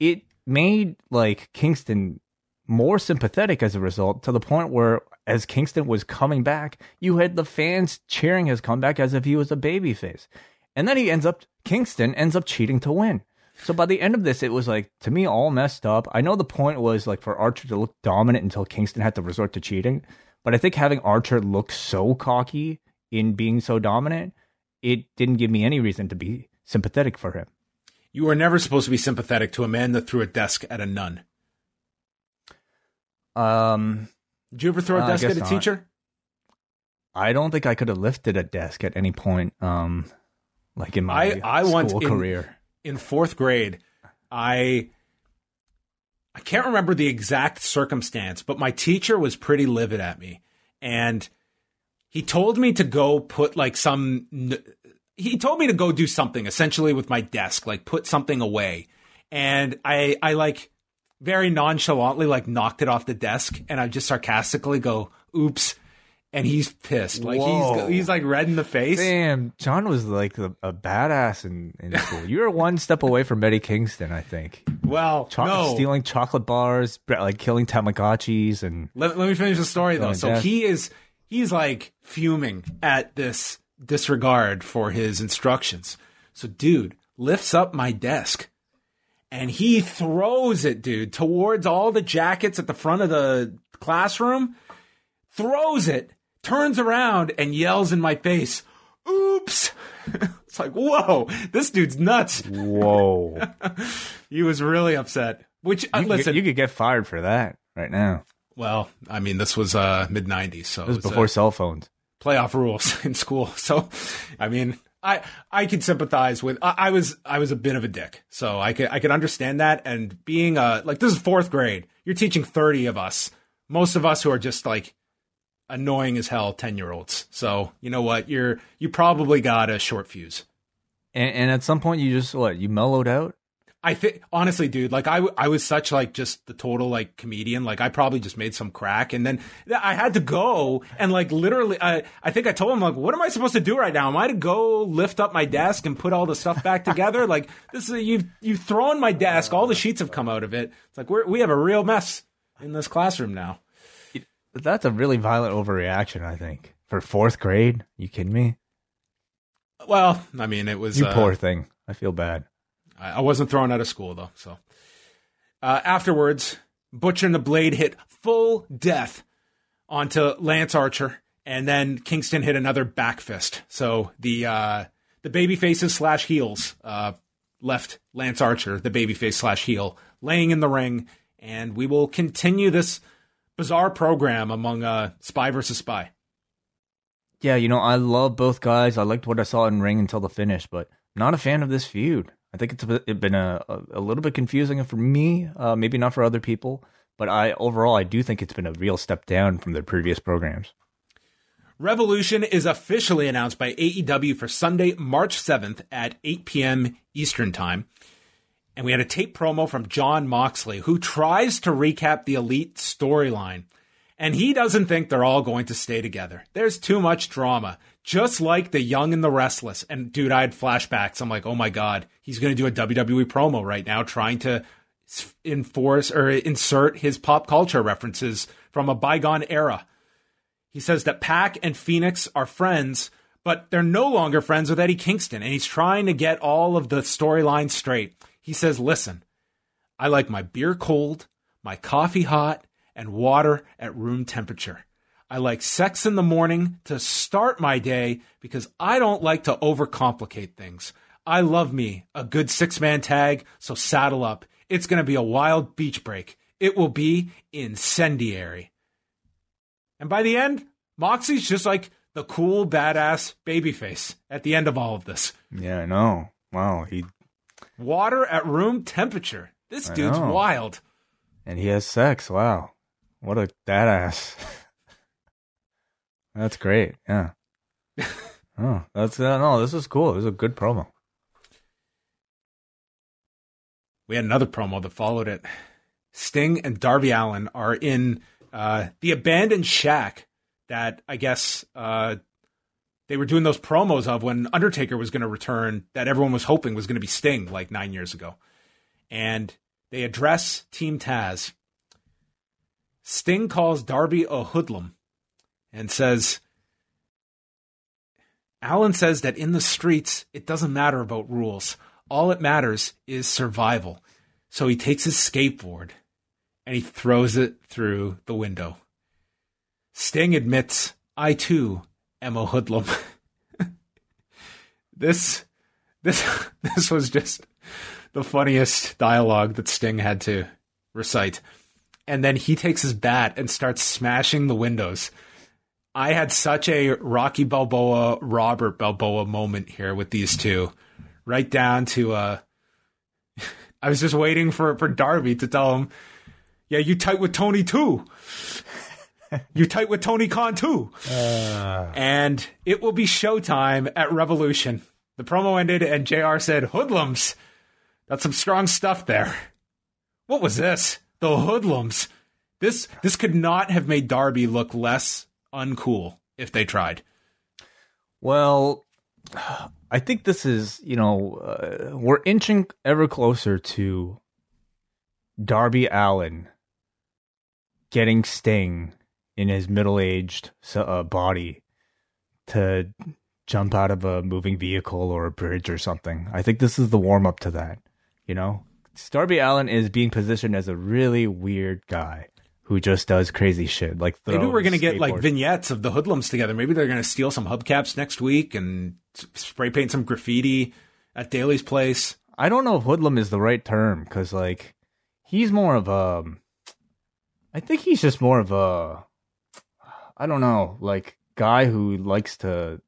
It made like Kingston more sympathetic as a result to the point where as Kingston was coming back, you had the fans cheering his comeback as if he was a babyface. And then he ends up Kingston ends up cheating to win. So by the end of this, it was like to me all messed up. I know the point was like for Archer to look dominant until Kingston had to resort to cheating, but I think having Archer look so cocky in being so dominant, it didn't give me any reason to be sympathetic for him. You were never supposed to be sympathetic to a man that threw a desk at a nun. Um, Did you ever throw a Uh, desk at a not. teacher? I don't think I could have lifted a desk at any point, um, like in my I- I school once in- career. in fourth grade, I I can't remember the exact circumstance, but my teacher was pretty livid at me, and he told me to go put like some. n- He told me to go do something essentially with my desk, like put something away, and I I like very nonchalantly like knocked it off the desk, and I just sarcastically go, "Oops." And he's pissed, like Whoa. he's he's like red in the face. Damn, John was like a, a badass in, in school. You were one step away from Betty Kingston, I think. Well, Cho- no, Stealing chocolate bars, like killing Tamagotchis, and Let, let me finish the story though. So he is he's like fuming at this disregard for his instructions. So dude lifts up my desk and he throws it, dude, towards all the jackets at the front of the classroom. Throws it, turns around and yells in my face, "Oops." it's like, "Whoa, this dude's nuts." whoa, He was really upset. Which uh, you, could, listen, you could get fired for that right now. well, I mean, this was uh mid 90s, so This was it was a- before cell phones. Playoff rules in school. So, I mean, I I could sympathize with. I, I was I was a bit of a dick, so I could I could understand that. And being a like this is fourth grade, you're teaching thirty of us, most of us who are just like annoying as hell ten year olds. So you know what, you're you probably got a short fuse. And, and at some point, you just what? You mellowed out. I think honestly, dude, like I, w- I was such like just the total like comedian. Like I probably just made some crack, and then I had to go and like literally, I, I think I told him like, what am I supposed to do right now? Am I to go lift up my desk and put all the stuff back together? like this is you've you've thrown my desk. All the sheets have come out of it. It's like we're we have a real mess in this classroom now. That's a really violent overreaction, I think. For fourth grade? You kidding me? Well, I mean, it was You uh, poor thing. I feel bad. I wasn't thrown out of school though. So uh, afterwards, Butcher and the Blade hit full death onto Lance Archer, and then Kingston hit another back fist. So the uh, the baby faces slash heels uh, left Lance Archer, the baby face slash heel, laying in the ring, and we will continue this bizarre program among uh, Spy versus Spy. Yeah, you know, I love both guys. I liked what I saw in ring until the finish, but not a fan of this feud. I think it's been a, a, little bit confusing for me, uh, maybe not for other people, but I overall I do think it's been a real step down from their previous programs. Revolution is officially announced by AEW for Sunday, March 7th at 8 p.m. Eastern Time. And we had a tape promo from Jon Moxley, who tries to recap the Elite storyline. And he doesn't think they're all going to stay together. There's too much drama, just like the Young and the Restless. And dude, I had flashbacks. I'm like, oh my God, he's going to do a WWE promo right now, trying to enforce or insert his pop culture references from a bygone era. He says that Pac and Phoenix are friends, but they're no longer friends with Eddie Kingston, and he's trying to get all of the storylines straight. He says, Listen, I like my beer cold, my coffee hot, and water at room temperature. I like sex in the morning to start my day because I don't like to overcomplicate things. I love me a good six man tag, so saddle up. It's going to be a wild beach break. It will be incendiary. And by the end, Moxie's just like the cool, badass babyface at the end of all of this. Yeah, I know. Wow, he Water at room temperature. This I dude's know. wild. and he has sex. Wow, what a badass. that's great. Yeah. oh, that's uh, no. This is cool. This is a good promo. We had another promo that followed it. Sting and Darby Allin are in uh, the abandoned shack that I guess uh, they were doing those promos of when Undertaker was going to return, that everyone was hoping was going to be Sting like nine years ago. And they address Team Taz. Sting calls Darby a hoodlum and says, Allin says that in the streets, it doesn't matter about rules. All it matters is survival. So he takes his skateboard and he throws it through the window. Sting admits, I too am a hoodlum. this, this, this was just the funniest dialogue that Sting had to recite. And then he takes his bat and starts smashing the windows. I had such a Rocky Balboa, Robert Balboa moment here with these two, right down to uh, I was just waiting for for Darby to tell him, "Yeah, you tight with Tony too. you tight with Tony Khan too." and it will be showtime at Revolution. The promo ended, and Jr. said, "Hoodlums, that's some strong stuff there." What was this? The hoodlums. This this could not have made Darby look less uncool if they tried. Well, I think this is, you know, uh, we're inching ever closer to Darby Allin getting Sting in his middle aged uh, body to jump out of a moving vehicle or a bridge or something. I think this is the warm up to that, you know? Darby Allin is being positioned as a really weird guy who just does crazy shit. Like Maybe we're gonna get like vignettes of the hoodlums together. Maybe they're gonna steal some hubcaps next week and spray paint some graffiti at Daily's place. I don't know if hoodlum is the right term because like he's more of a. I think he's just more of a. I don't know, like guy who likes to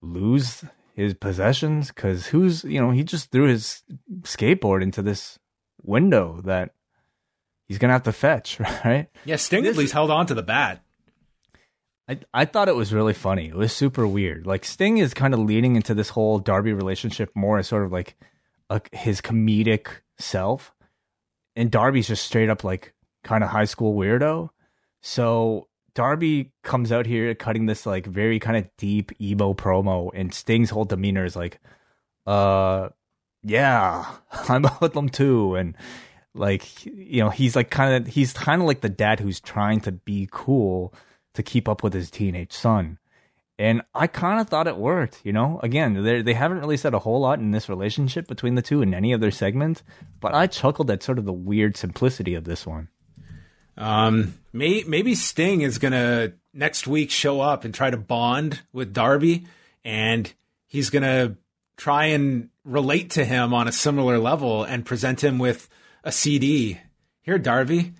lose his possessions because who's you know he just threw his skateboard into this window that he's gonna have to fetch, right? Yeah, Sting This- at least held on to the bat. I I thought it was really funny. It was super weird. Like Sting is kind of leading into this whole Darby relationship more as sort of like a, his comedic self, and Darby's just straight up like kind of high school weirdo. So Darby comes out here cutting this like very kind of deep emo promo, and Sting's whole demeanor is like, uh, yeah, I'm a hoodlum too, and like you know he's like kind of he's kind of like the dad who's trying to be cool to keep up with his teenage son. And I kind of thought it worked, you know. Again, they haven't really said a whole lot in this relationship between the two in any of their segments, but I chuckled at sort of the weird simplicity of this one. Um, may, maybe Sting is gonna next week show up and try to bond with Darby, and he's gonna try and relate to him on a similar level and present him with a CD. Here, Darby.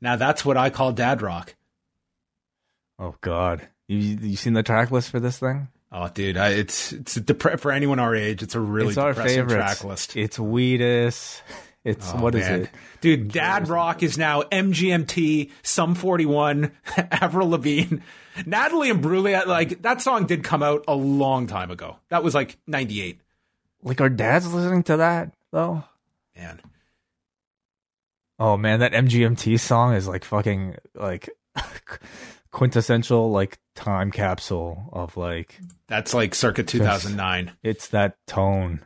Now that's what I call dad rock. Oh God, you you seen the track list for this thing? Oh, dude, I, it's it's depre- for anyone our age. It's a really it's our depressing favorite track list. It's Weedus. It's Oh, what is man. it? dude? Dad rock is now MGMT, Sum Forty One, Avril Lavigne, Natalie and Imbruglia. Like that song did come out a long time ago. That was like ninety eight. Like our dads listening to that though. Man, Oh man, that MGMT song is like fucking like quintessential like time capsule of like that's like circa two thousand nine. it's that tone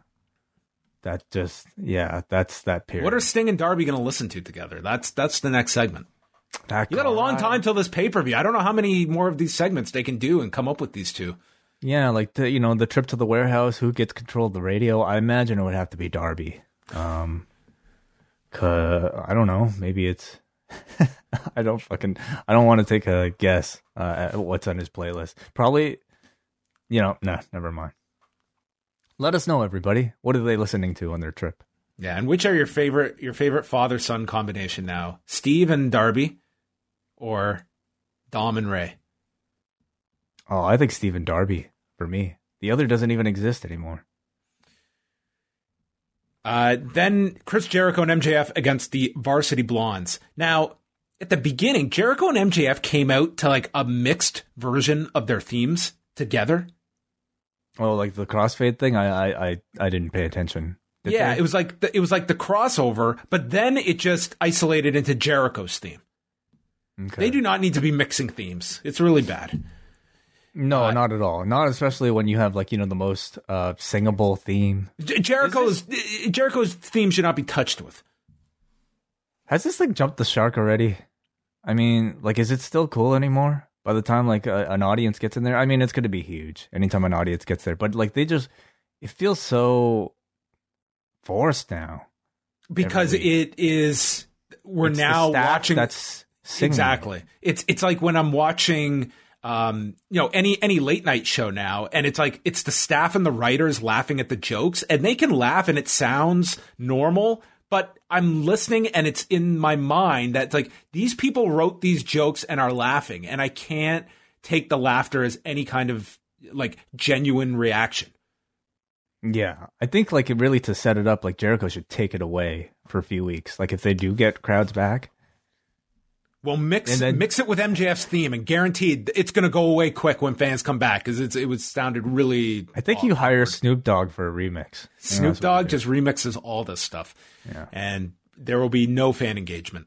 that just yeah that's that period. What are Sting and Darby going to listen to together? That's that's the next segment. that You got a long time till this pay per view. I don't know how many more of these segments they can do and come up with these two. Yeah, like the you know the trip to the warehouse. Who gets control of the radio? I imagine it would have to be Darby. Um, I don't know. Maybe it's. I don't fucking. I don't want to take a guess uh, at what's on his playlist. Probably, you know, no, never mind. Let us know, everybody. What are they listening to on their trip? Yeah, and which are your favorite your favorite father son combination now? Steve and Darby, or Dom and Rey? Oh, I think Stephen Darby for me. The other doesn't even exist anymore. Uh, then Chris Jericho and MJF against the Varsity Blondes. Now, at the beginning, Jericho and MJF came out to like a mixed version of their themes together. Oh, like the crossfade thing. I I I, I didn't pay attention. Did yeah, they? it was like the, it was like the crossover, but then it just isolated into Jericho's theme. Okay. They do not need to be mixing themes. It's really bad. No, Uh, not at all. Not especially when you have like you know the most uh singable theme. J- Jericho's Jericho's theme should not be touched with. Has this thing jumped the shark already? I mean, like, is it still cool anymore? By the time like a, an audience gets in there, I mean, it's going to be huge anytime an audience gets there. But like, they just it feels so forced now. because it is we're It's the now staff watching that's singing. exactly it's it's like when i'm watching um you know any any late night show now and it's like it's the staff and the writers laughing at the jokes and they can laugh and it sounds normal but i'm listening and it's in my mind that like these people wrote these jokes and are laughing and i can't take the laughter as any kind of like genuine reaction Yeah, I think like it really to set it up, like Jericho should take it away for a few weeks. Like if they do get crowds back, Well, mix And then- mix it with MJF's theme, and guaranteed it's going to go away quick when fans come back because it's it was sounded really. I think you hire Snoop Dogg for a remix. Snoop Dogg just remixes all this stuff, Yeah. and there will be no fan engagement.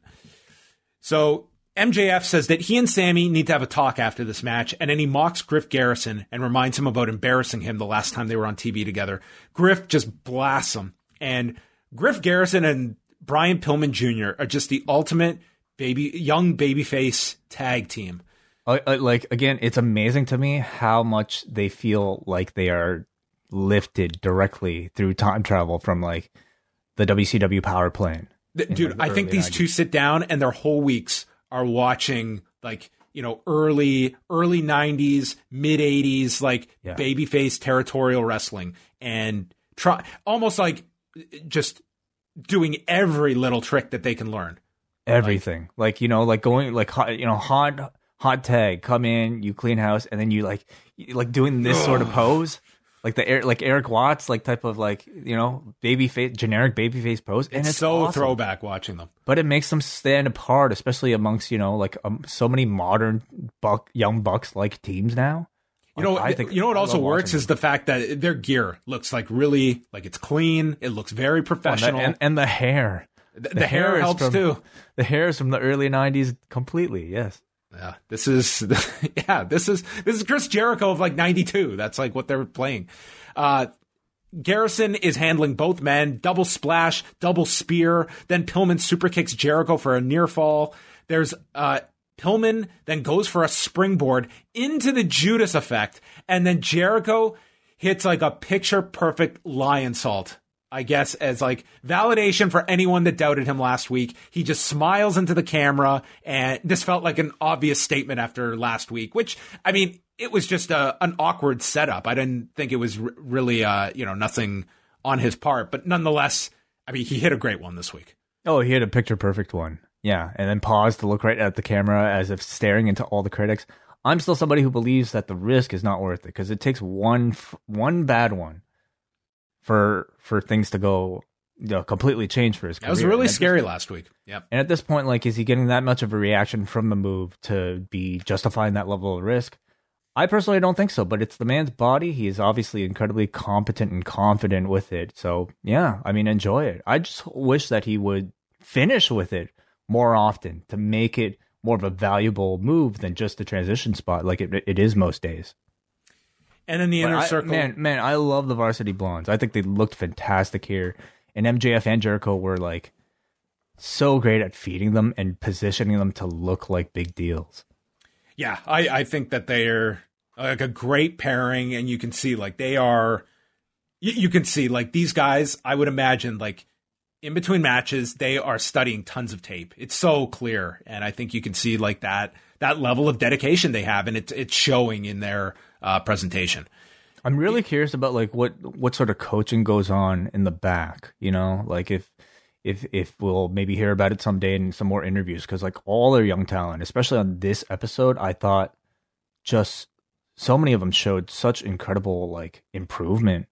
So MJF says that he and Sammy need to have a talk after this match, and then he mocks Griff Garrison and reminds him about embarrassing him the last time they were on TV together. Griff just blasts him, and Griff Garrison and Brian Pillman Jr. are just the ultimate baby young babyface tag team. I, I, like again, it's amazing to me how much they feel like they are lifted directly through time travel from like the WCW Power Plant. Th- in, Dude, like, the I think these 90s. two sit down and their whole weeks are watching like you know early early '90s, mid '80s like Yeah. babyface territorial wrestling and try almost like just doing every little trick that they can learn. Everything. Like you know, like going like hot, you know, hot hot tag, come in, you clean house, and then you like like doing this sort of pose. Like the like Erik Watts, like type of like you know baby face, generic baby face pose, and It's, it's so awesome. throwback watching them. but it makes them stand apart, especially amongst you know like um, so many modern buck young bucks like teams now. You know, I think you know what also works is the fact that their gear looks like really like it's clean. It looks very professional, and, and the hair. The, the, the hair, hair helps from, too. The hair is from the early '90s completely. Yes. Yeah, this is yeah, this is this is Chris Jericho of like '92. That's like what they're playing. Uh, Garrison is handling both men, double splash, double spear. Then Pillman super kicks Jericho for a near fall. There's uh, Pillman then goes for a springboard into the Judas effect, and then Jericho hits like a picture perfect Lionsault. I guess as like validation for anyone that doubted him last week. He just smiles into the camera, and this felt like an obvious statement after last week. Which I mean, it was just a an awkward setup. I didn't think it was r- really uh you know nothing on his part, but nonetheless, I mean, he hit a great one this week. Oh, he hit a picture perfect one. Yeah, and then paused to look right at the camera as if staring into all the critics. I'm still somebody who believes that the risk is not worth it because it takes one one bad one for for things to go you know, completely change for his career. That was really scary this, last week. Yep. And at this point, like, is he getting that much of a reaction from the move to be justifying that level of risk? I personally don't think so, but it's the man's body. He is obviously incredibly competent and confident with it. So, yeah, I mean, enjoy it. I just wish that he would finish with it more often to make it more of a valuable move than just a transition spot like it, it is most days. And in the inner I, circle, man, man, I love the Varsity Blondes. I think they looked fantastic here, and MJF and Jericho were like so great at feeding them and positioning them to look like big deals. Yeah, I, I think that they're like a great pairing, and you can see like they are. You, you can see like these guys. I would imagine like in between matches, they are studying tons of tape. It's so clear, and I think you can see like that that level of dedication they have, and it's it's showing in their uh, presentation. I'm really curious about like what what sort of coaching goes on in the back. You know, like if if if we'll maybe hear about it someday in some more interviews because like all their young talent, especially on this episode, I thought just so many of them showed such incredible like improvement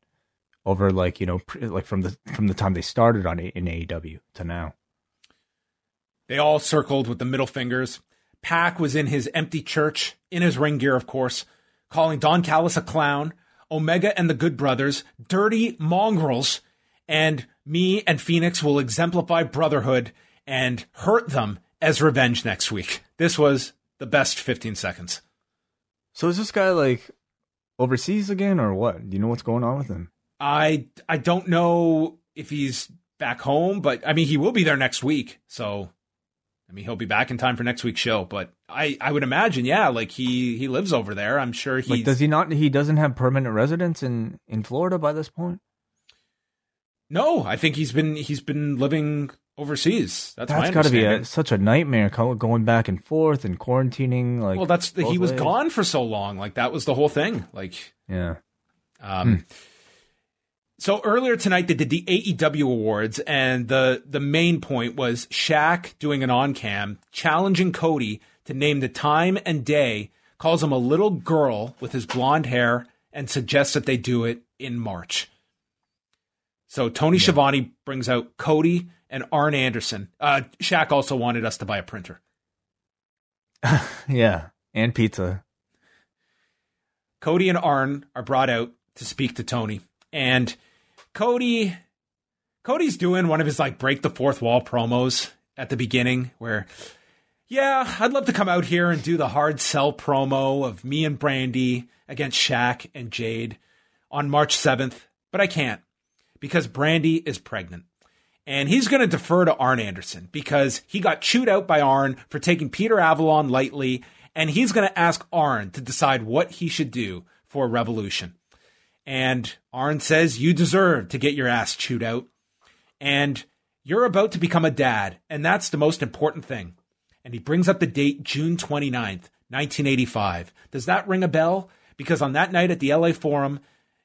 over like you know like from the from the time they started on in AEW to now. They all circled with the middle fingers. Pac was in his empty church in his ring gear, of course, calling Don Callis a clown, Omega and the Good Brothers dirty mongrels, and me and Phoenix will exemplify brotherhood and hurt them as revenge next week. This was the best 15 seconds. So is this guy like overseas again or what? Do you know what's going on with him? I I don't know if he's back home, but I mean he will be there next week. So I mean he'll be back in time for next week's show. But I I would imagine, yeah, like he he lives over there. I'm sure he like, does he not he doesn't have permanent residence in in Florida by this point. No, I think he's been he's been living overseas. That's, that's got to be a, such a nightmare going back and forth and quarantining. Like, well, that's the, he was gone for so long. Like that was the whole thing. Like, yeah. Um, hmm. So earlier tonight they did the AEW awards, and the the main point was Shaq doing an on cam challenging Cody to name the time and day, calls him a little girl with his blonde hair, and suggests that they do it in March. So Tony yeah. Schiavone brings out Cody and Arn Anderson. Uh, Shaq also wanted us to buy a printer. yeah, and pizza. Cody and Arn are brought out to speak to Tony, and Cody Cody's doing one of his like break the fourth wall promos at the beginning where yeah, I'd love to come out here and do the hard sell promo of me and Brandi against Shaq and Jade on March 7th, but I can't because Brandi is pregnant. And he's going to defer to Arn Anderson because he got chewed out by Arn for taking Peter Avalon lightly, and he's going to ask Arn to decide what he should do for Revolution. And Arn says, You deserve to get your ass chewed out. And you're about to become a dad. And that's the most important thing. And he brings up the date June 29th, 1985. Does that ring a bell? Because on that night at the LA Forum,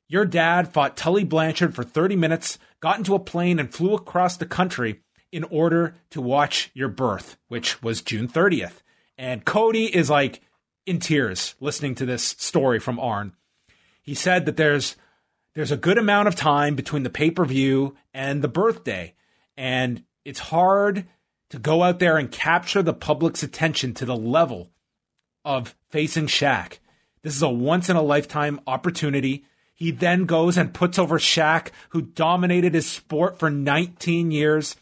your dad fought Tully Blanchard for 30 minutes, got into a plane, and flew across the country in order to watch your birth, which was June 30th. And Cody is like in tears listening to this story from Arn. He said that there's there's a good amount of time between the pay-per-view and the birthday and it's hard to go out there and capture the public's attention to the level of facing Shaq. This is a once in a lifetime opportunity. He then goes and puts over Shaq, who dominated his sport for 19 years.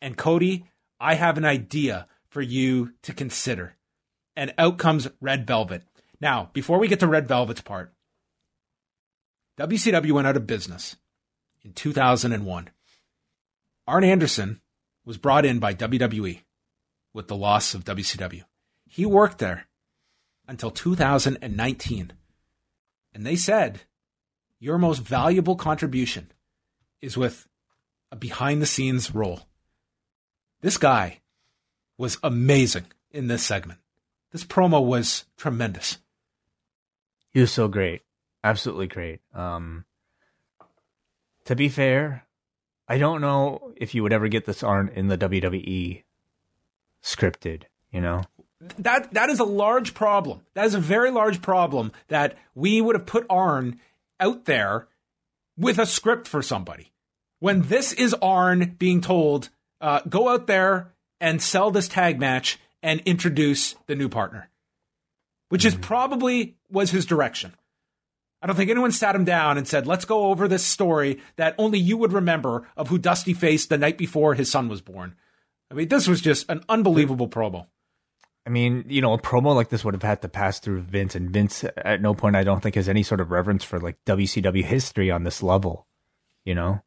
And Cody, I have an idea for you to consider. And out comes Red Velvet. Now, before we get to Red Velvet's part, WCW went out of business in 2001. Arn Anderson was brought in by WWE with the loss of WCW. He worked there until 2019. And they said, Your most valuable contribution is with a behind the scenes role. This guy was amazing in this segment. This promo was tremendous. He was so great. Absolutely great. Um, to be fair, I don't know if you would ever get this Arn in the WWE scripted, you know? That that is a large problem. That is a very large problem that we would have put Arn out there with a script for somebody. When this is Arn being told, uh, go out there and sell this tag match and introduce the new partner, which mm-hmm. is probably was his direction. I don't think anyone sat him down and said, let's go over this story that only you would remember of who Dusty faced the night before his son was born. I mean, this was just an unbelievable promo. I mean, you know, a promo like this would have had to pass through Vince, and Vince at no point I don't think has any sort of reverence for like WCW history on this level, you know.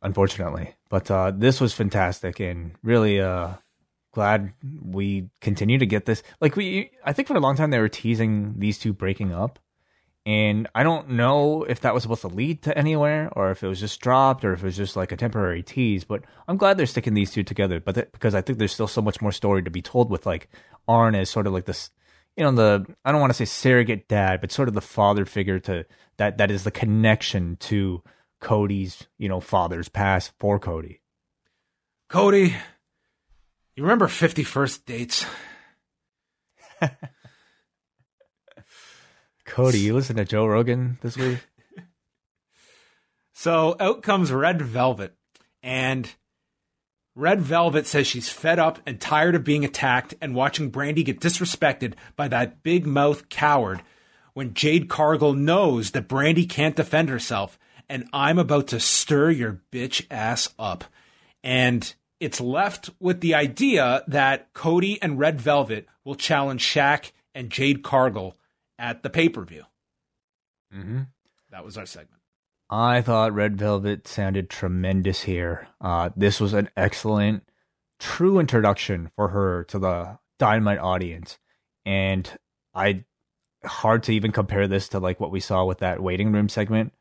Unfortunately, but uh, this was fantastic and really uh, glad we continue to get this. Like we, I think for a long time they were teasing these two breaking up, and I don't know if that was supposed to lead to anywhere or if it was just dropped or if it was just like a temporary tease. But I'm glad they're sticking these two together. But th- because I think there's still so much more story to be told with like Arn as sort of like this, you know, the I don't want to say surrogate dad, but sort of the father figure to that that is the connection to Cody's you know father's past for Cody. Cody, you remember Fifty First Dates? Cody, you listen to Joe Rogan this week? so out comes Red Velvet, and Red Velvet says she's fed up and tired of being attacked and watching Brandi get disrespected by that big mouth coward when Jade Cargill knows that Brandi can't defend herself and I'm about to stir your bitch ass up. And it's left with the idea that Cody and Red Velvet will challenge Shaq and Jade Cargill at the pay per view. Mm-hmm. That was our segment. I thought Red Velvet sounded tremendous here. Uh, this was an excellent, true introduction for her to the Dynamite audience, and I hard to even compare this to like what we saw with that waiting room segment.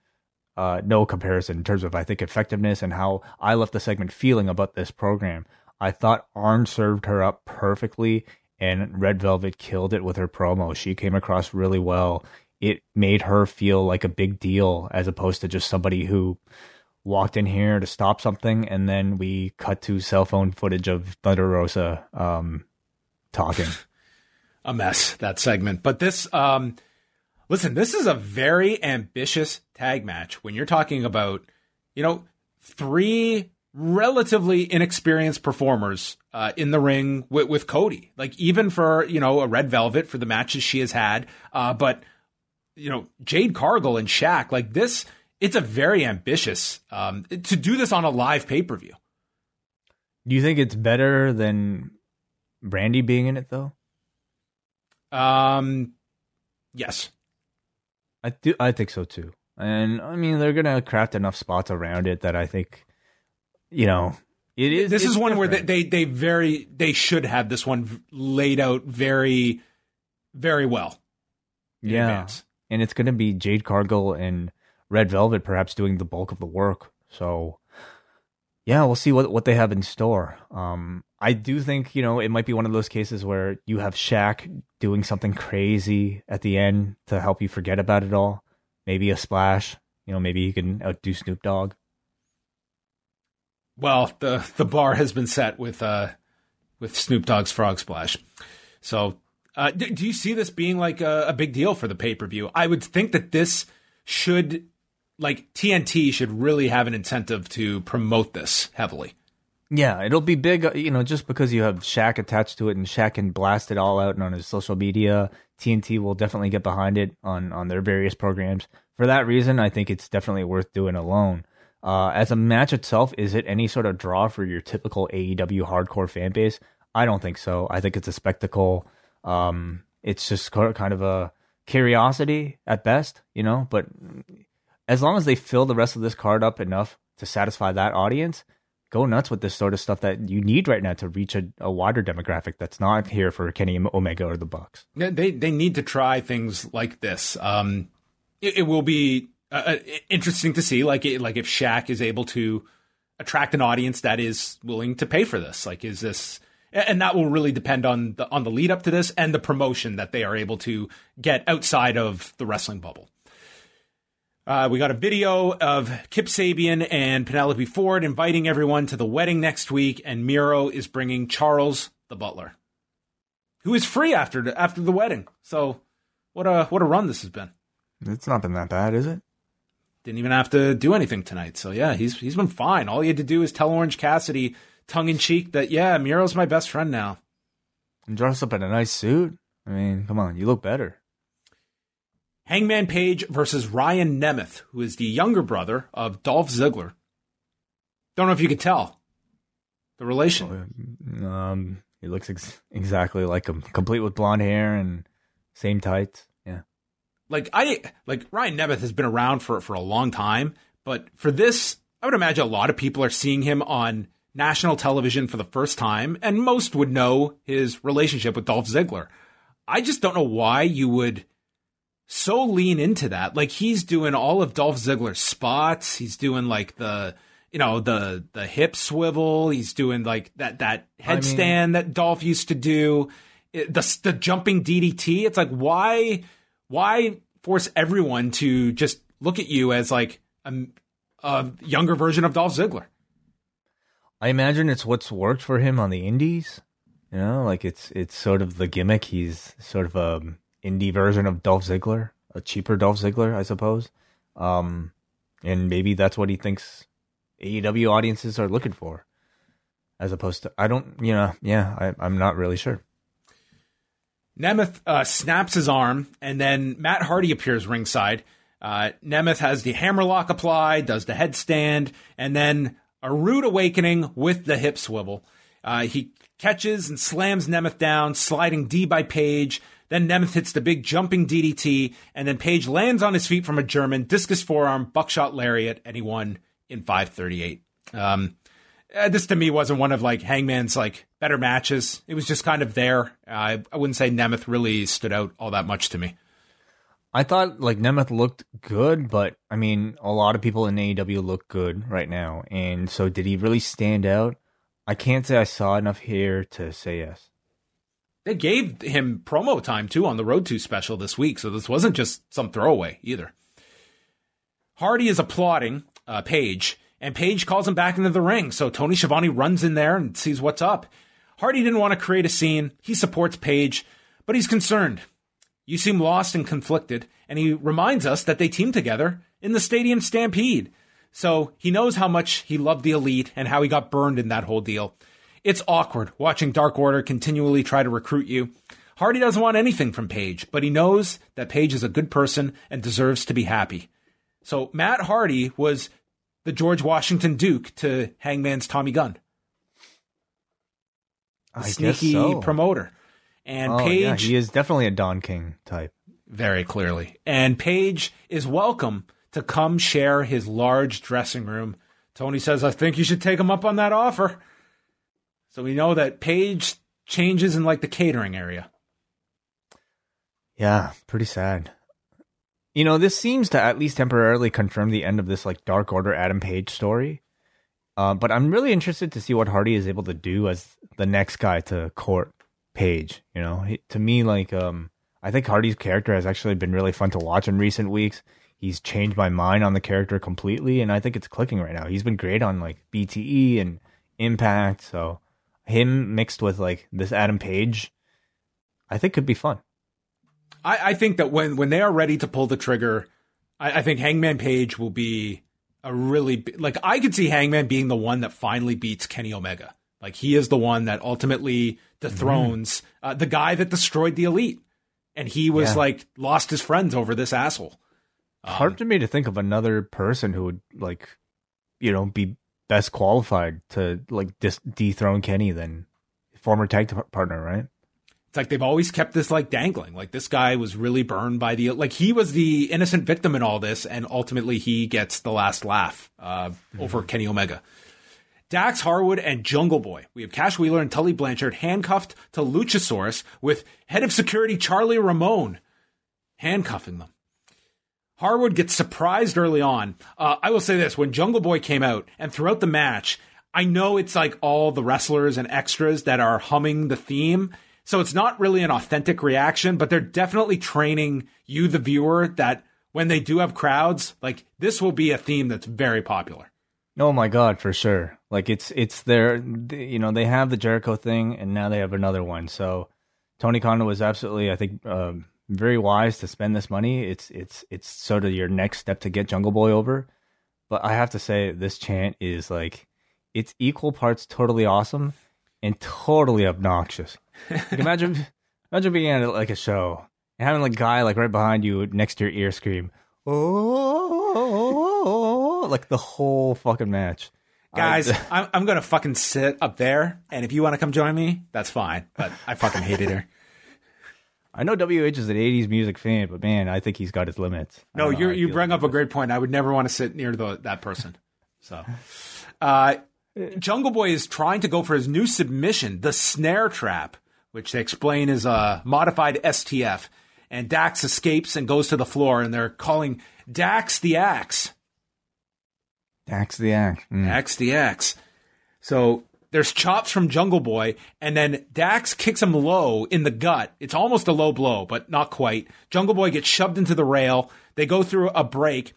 Uh, no comparison in terms of I think effectiveness and how I left the segment feeling about this program. I thought Arn served her up perfectly and Red Velvet killed it with her promo. She came across really well. It made her feel like a big deal as opposed to just somebody who walked in here to stop something and then we cut to cell phone footage of Thunder Rosa um, talking. a mess that segment. But this um listen, this is a very ambitious tag match when you're talking about, you know, three relatively inexperienced performers uh, in the ring with, with, Cody. Like even for you know a Red Velvet for the matches she has had, uh, but you know Jade Cargill and Shaq. Like this, it's a very ambitious um, to do this on a live pay per view. Do you think it's better than Brandi being in it though? Um, yes, I do. I think so too. And I mean, they're gonna craft enough spots around it that I think you know, it is. This is one different. where they, they they very they should have this one laid out very very well. Yeah, advance. and it's going to be Jade Cargill and Red Velvet perhaps doing the bulk of the work. So yeah, we'll see what what they have in store. Um, I do think you know it might be one of those cases where you have Shaq doing something crazy at the end to help you forget about it all. Maybe a splash. You know, maybe he can outdo Snoop Dogg well, the the bar has been set with uh with Snoop Dogg's Frog Splash. So, uh, do, do you see this being like a, a big deal for the pay per view? I would think that this should, like TNT, should really have an incentive to promote this heavily. Yeah, it'll be big, uh, you know, just because you have Shaq attached to it and Shaq can blast it all out and on his social media. TNT will definitely get behind it on on their various programs. For that reason, I think it's definitely worth doing alone. Uh, as a match itself, is it any sort of draw for your typical AEW hardcore fan base? I don't think so. I think it's a spectacle. Um, it's just kind of a curiosity at best, you know. But as long as they fill the rest of this card up enough to satisfy that audience, go nuts with this sort of stuff that you need right now to reach a, a wider demographic that's not here for Kenny Omega or the Bucks. They they need to try things like this. Um, it, it will be uh, uh interesting to see, like like if Shaq is able to attract an audience that is willing to pay for this. Like, is this and that will really depend on the on the lead up to this and the promotion that they are able to get outside of the wrestling bubble. Uh, we got a video of Kip Sabian and Penelope Ford inviting everyone to the wedding next week, and Miro is bringing Charles the butler, who is free after after the wedding. So, what a what a run this has been. It's not been that bad, is it? Didn't even have to do anything tonight. So yeah, he's he's been fine. All he had to do is tell Orange Cassidy, tongue in cheek, that yeah, Miro's my best friend now. And dress up in a nice suit. I mean, come on, you look better. Hangman Page versus Ryan Nemeth, who is the younger brother of Dolph Ziggler. Don't know if you could tell the relation. Um, he looks ex- exactly like him, complete with blonde hair and same tights. Like I like Ryan Nemeth has been around for for a long time, but for this, I would imagine a lot of people are seeing him on national television for the first time, and most would know his relationship with Dolph Ziggler. I just don't know why you would so lean into that. Like he's doing all of Dolph Ziggler's spots. He's doing like the you know the the hip swivel. He's doing like that that headstand I mean, that Dolph used to do. the the jumping DDT. It's like why why force everyone to just look at you as like a, a younger version of Dolph Ziggler? I imagine it's what's worked for him on the indies. You know, like it's it's sort of the gimmick. He's sort of a indie version of Dolph Ziggler, a cheaper Dolph Ziggler, I suppose. Um, and maybe that's what he thinks AEW audiences are looking for, as opposed to I don't, you know, yeah, I, I'm not really sure. Nemeth uh, snaps his arm, and then Matt Hardy appears ringside. Uh, Nemeth has the hammerlock applied, does the headstand, and then a rude awakening with the hip swivel. Uh, he catches and slams Nemeth down, sliding D by Page. Then Nemeth hits the big jumping DDT, and then Page lands on his feet from a German discus forearm, buckshot lariat, and he won in 538. Um, uh, this to me wasn't one of like Hangman's like better matches. It was just kind of there. I, I wouldn't say Nemeth really stood out all that much to me. I thought like Nemeth looked good, but I mean, a lot of people in AEW look good right now. And so did he really stand out? I can't say I saw enough here to say yes. They gave him promo time too on the Road to special this week, so this wasn't just some throwaway either. Hardy is applauding uh, Page, and Page calls him back into the ring. So Tony Schiavone runs in there and sees what's up. Hardy didn't want to create a scene. He supports Page, but he's concerned. You seem lost and conflicted, and he reminds us that they teamed together in the Stadium Stampede. So he knows how much he loved the Elite and how he got burned in that whole deal. It's awkward watching Dark Order continually try to recruit you. Hardy doesn't want anything from Page, but he knows that Page is a good person and deserves to be happy. So Matt Hardy was the George Washington Duke to Hangman's Tommy Gunn. I sneaky so. promoter. And oh, Page yeah, he is definitely a Don King type. Very clearly. And Page is welcome to come share his large dressing room. Tony says, I think you should take him up on that offer. So we know that Page changes in like the catering area. Yeah, pretty sad. You know, this seems to at least temporarily confirm the end of this like Dark Order Adam Page story. Uh, but I'm really interested to see what Hardy is able to do as the next guy to court Page. You know, he, to me, like, um, I think Hardy's character has actually been really fun to watch in recent weeks. He's changed my mind on the character completely, and I think it's clicking right now. He's been great on like BTE and Impact, so him mixed with like this Adam Page, I think could be fun. I, I think that when when they are ready to pull the trigger, I, I think Hangman Page will be a really like I could see Hangman being the one that finally beats Kenny Omega. Like he is the one that ultimately dethrones uh, the guy that destroyed the elite, and he was Yeah. like lost his friends over this asshole. Um, Hard to me to think of another person who would like, you know, be best qualified to like dis- dethrone Kenny than former tag partner, right? It's like they've always kept this like dangling. Like this guy was really burned by the like he was the innocent victim in all this, and ultimately he gets the last laugh uh, over Kenny Omega. Dax Harwood and Jungle Boy. We have Cash Wheeler and Tully Blanchard handcuffed to Luchasaurus with head of security Charlie Ramone handcuffing them. Harwood gets surprised early on. Uh, I will say this: when Jungle Boy came out and throughout the match, I know it's like all the wrestlers and extras that are humming the theme, so it's not really an authentic reaction. But they're definitely training you, the viewer, that when they do have crowds, like this will be a theme that's very popular. Oh my god, for sure. Like it's it's their you know they have the Jericho thing and now they have another one. So Tony Khan was absolutely I think um, very wise to spend this money. It's it's it's sort of your next step to get Jungle Boy over. But I have to say this chant is like it's equal parts totally awesome and totally obnoxious. Like imagine imagine being at like a show and having like a guy like right behind you next to your ear scream oh like the whole fucking match. Guys, I'm, I'm gonna fucking sit up there, and if you want to come join me, that's fine. But I fucking hated her. I know WH is an '80s music fan, but man, I think he's got his limits. No, you you bring about up a great point. I would never want to sit near the that person. So, uh, Jungle Boy is trying to go for his new submission, the snare trap, which they explain is a modified STF. And Dax escapes and goes to the floor, and they're calling Dax the Axe. Dax the act. Mm. Dax the Axe. So there's chops from Jungle Boy, and then Dax kicks him low in the gut. It's almost a low blow, but not quite. Jungle Boy gets shoved into the rail. They go through a break.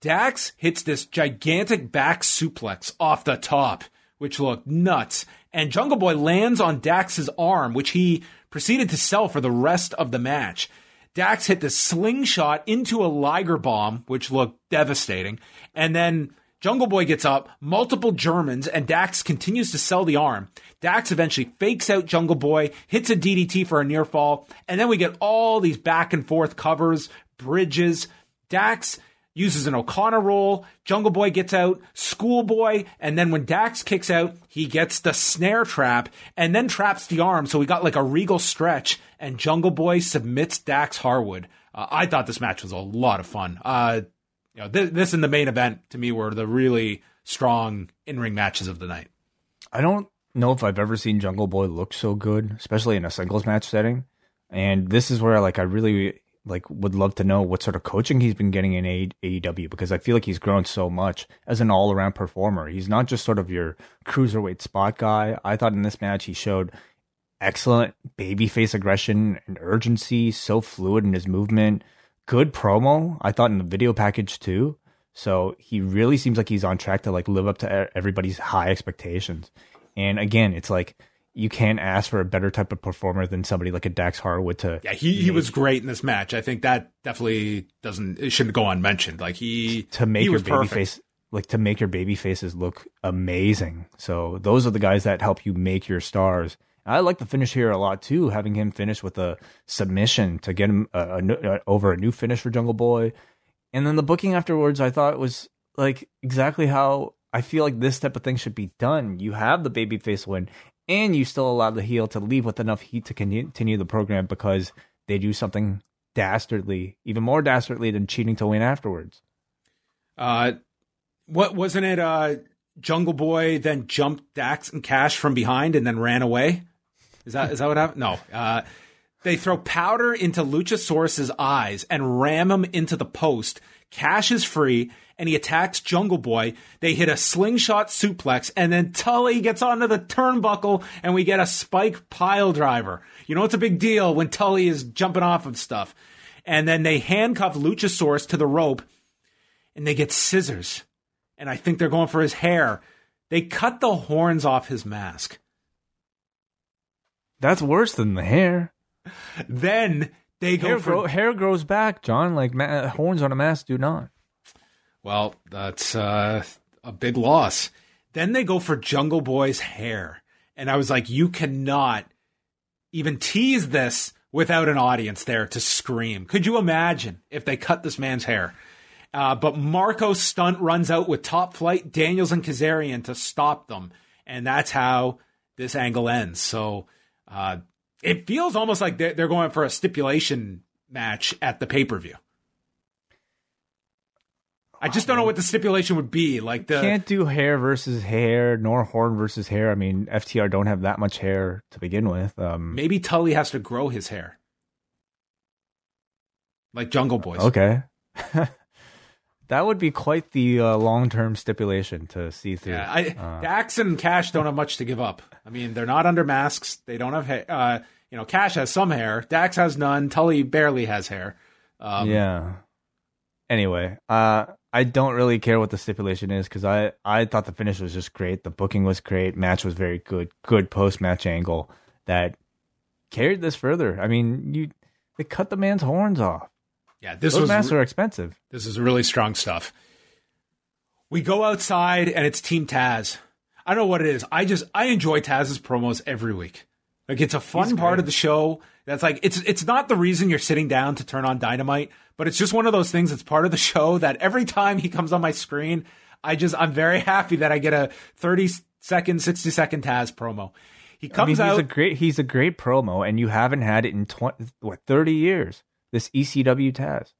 Dax hits this gigantic back suplex off the top, which looked nuts. And Jungle Boy lands on Dax's arm, which he proceeded to sell for the rest of the match. Dax hit the slingshot into a Liger bomb, which looked devastating. And then Jungle Boy gets up, multiple Germans, and Dax continues to sell the arm. Dax eventually fakes out Jungle Boy, hits a DDT for a near fall, and then we get all these back and forth covers, bridges. Dax uses an O'Connor roll. Jungle Boy gets out, Schoolboy, and then when Dax kicks out, he gets the snare trap and then traps the arm. So we got like a regal stretch, and Jungle Boy submits Dax Harwood. Uh, I thought this match was a lot of fun. Uh, you know, th- this and the main event to me were the really strong in ring matches of the night. I don't know if I've ever seen Jungle Boy look so good, especially in a singles match setting. And this is where like I really like would love to know what sort of coaching he's been getting in AEW because I feel like he's grown so much as an all around performer. He's not just sort of your cruiserweight spot guy. I thought in this match he showed excellent babyface aggression and urgency, so fluid in his movement, good promo. I thought in the video package too. So he really seems like he's on track to like live up to everybody's high expectations. And again, it's like you can't ask for a better type of performer than somebody like a Dax Harwood to Yeah, he, he was great in this match. I think that definitely doesn't it shouldn't go unmentioned. Like he to make he your baby perfect. face like to make your baby faces look amazing. So those are the guys that help you make your stars. I like the finish here a lot too, having him finish with a submission to get him a, a new- uh, over a new finish for Jungle Boy. And then the booking afterwards, I thought was like exactly how I feel like this type of thing should be done. You have the babyface win, and you still allow the heel to leave with enough heat to continue the program because they do something dastardly, even more dastardly than cheating to win afterwards. Uh, what wasn't it? Uh, Jungle Boy then jumped Dax and Cash from behind and then ran away. Is that is that what happened? No. Uh, they throw powder into Luchasaurus's eyes and ram him into the post. Cash is free and he attacks Jungle Boy. They hit a slingshot suplex and then Tully gets onto the turnbuckle and we get a spike pile driver. You know, it's a big deal when Tully is jumping off of stuff. And then they handcuff Luchasaurus to the rope and they get scissors. And I think they're going for his hair. They cut the horns off his mask. That's worse than the hair. Then they go Hair, for grow, hair grows back, John. Like ma- horns on a mask do not. Well, that's uh, a big loss. Then they go for Jungle Boy's hair. And I was like, you cannot even tease this without an audience there to scream. Could you imagine if they cut this man's hair? Uh, but Marco Stunt runs out with top flight Daniels and Kazarian to stop them. And that's how this angle ends. So uh, it feels almost like they're, they're going for a stipulation match at the pay per view. I just don't know what the stipulation would be. Like the Can't do hair versus hair, nor horn versus hair. I mean, FTR don't have that much hair to begin with. Um, maybe Tully has to grow his hair, like Jungle Boys. okay. that would be quite the uh, long-term stipulation to see through. Yeah, I, Uh, Dax and Cash don't have much to give up. I mean, they're not under masks. They don't have hair. Uh, you know, Cash has some hair. Dax has none. Tully barely has hair. Um, yeah. Anyway, uh, I don't really care what the stipulation is because I, I thought the finish was just great. The booking was great. Match was very good. Good post match angle that carried this further. I mean, you they cut the man's horns off. yeah. This Those was masks are expensive. This is really strong stuff. We go outside and it's Team Taz. I don't know what it is. I just I enjoy Taz's promos every week. Like it's a fun part of the show. That's like it's it's not the reason you're sitting down to turn on Dynamite, but it's just one of those things that's part of the show that every time he comes on my screen, I just I'm very happy that I get a 30 second, 60 second Taz promo. He I comes mean, he's out a great he's a great promo, and you haven't had it in twenty what thirty years. This ECW Taz.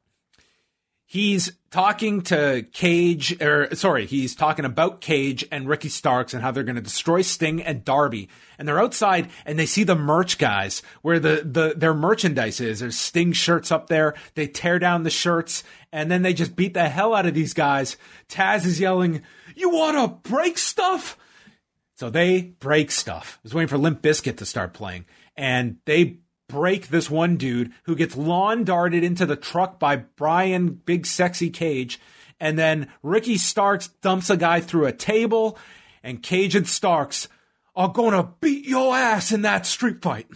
He's talking to Cage, or sorry, he's talking about Cage and Ricky Starks and how they're going to destroy Sting and Darby. And they're outside and they see the merch guys where the, the their merchandise is. There's Sting shirts up there. They tear down the shirts and then they just beat the hell out of these guys. Taz is yelling, "You want to break stuff?" So they break stuff. I was waiting for Limp Bizkit to start playing, and they break this one dude who gets lawn darted into the truck by Brian Big Sexy Cage, and then Ricky Starks dumps a guy through a table, and Cage and Starks are gonna beat your ass in that street fight.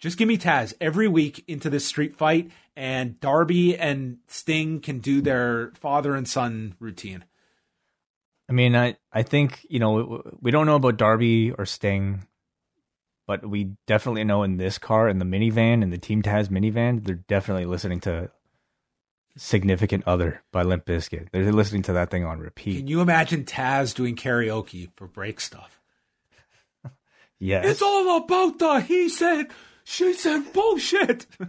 Just give me Taz every week into this street fight, and Darby and Sting can do their father and son routine. I mean, I I think you know we don't know about Darby or Sting, but we definitely know in this car, in the minivan, in the Team Taz minivan, they're definitely listening to "Significant Other" by Limp Bizkit. They're listening to that thing on repeat. Can you imagine Taz doing karaoke for break stuff? Yes, It's all about the he said, she said bullshit. oh,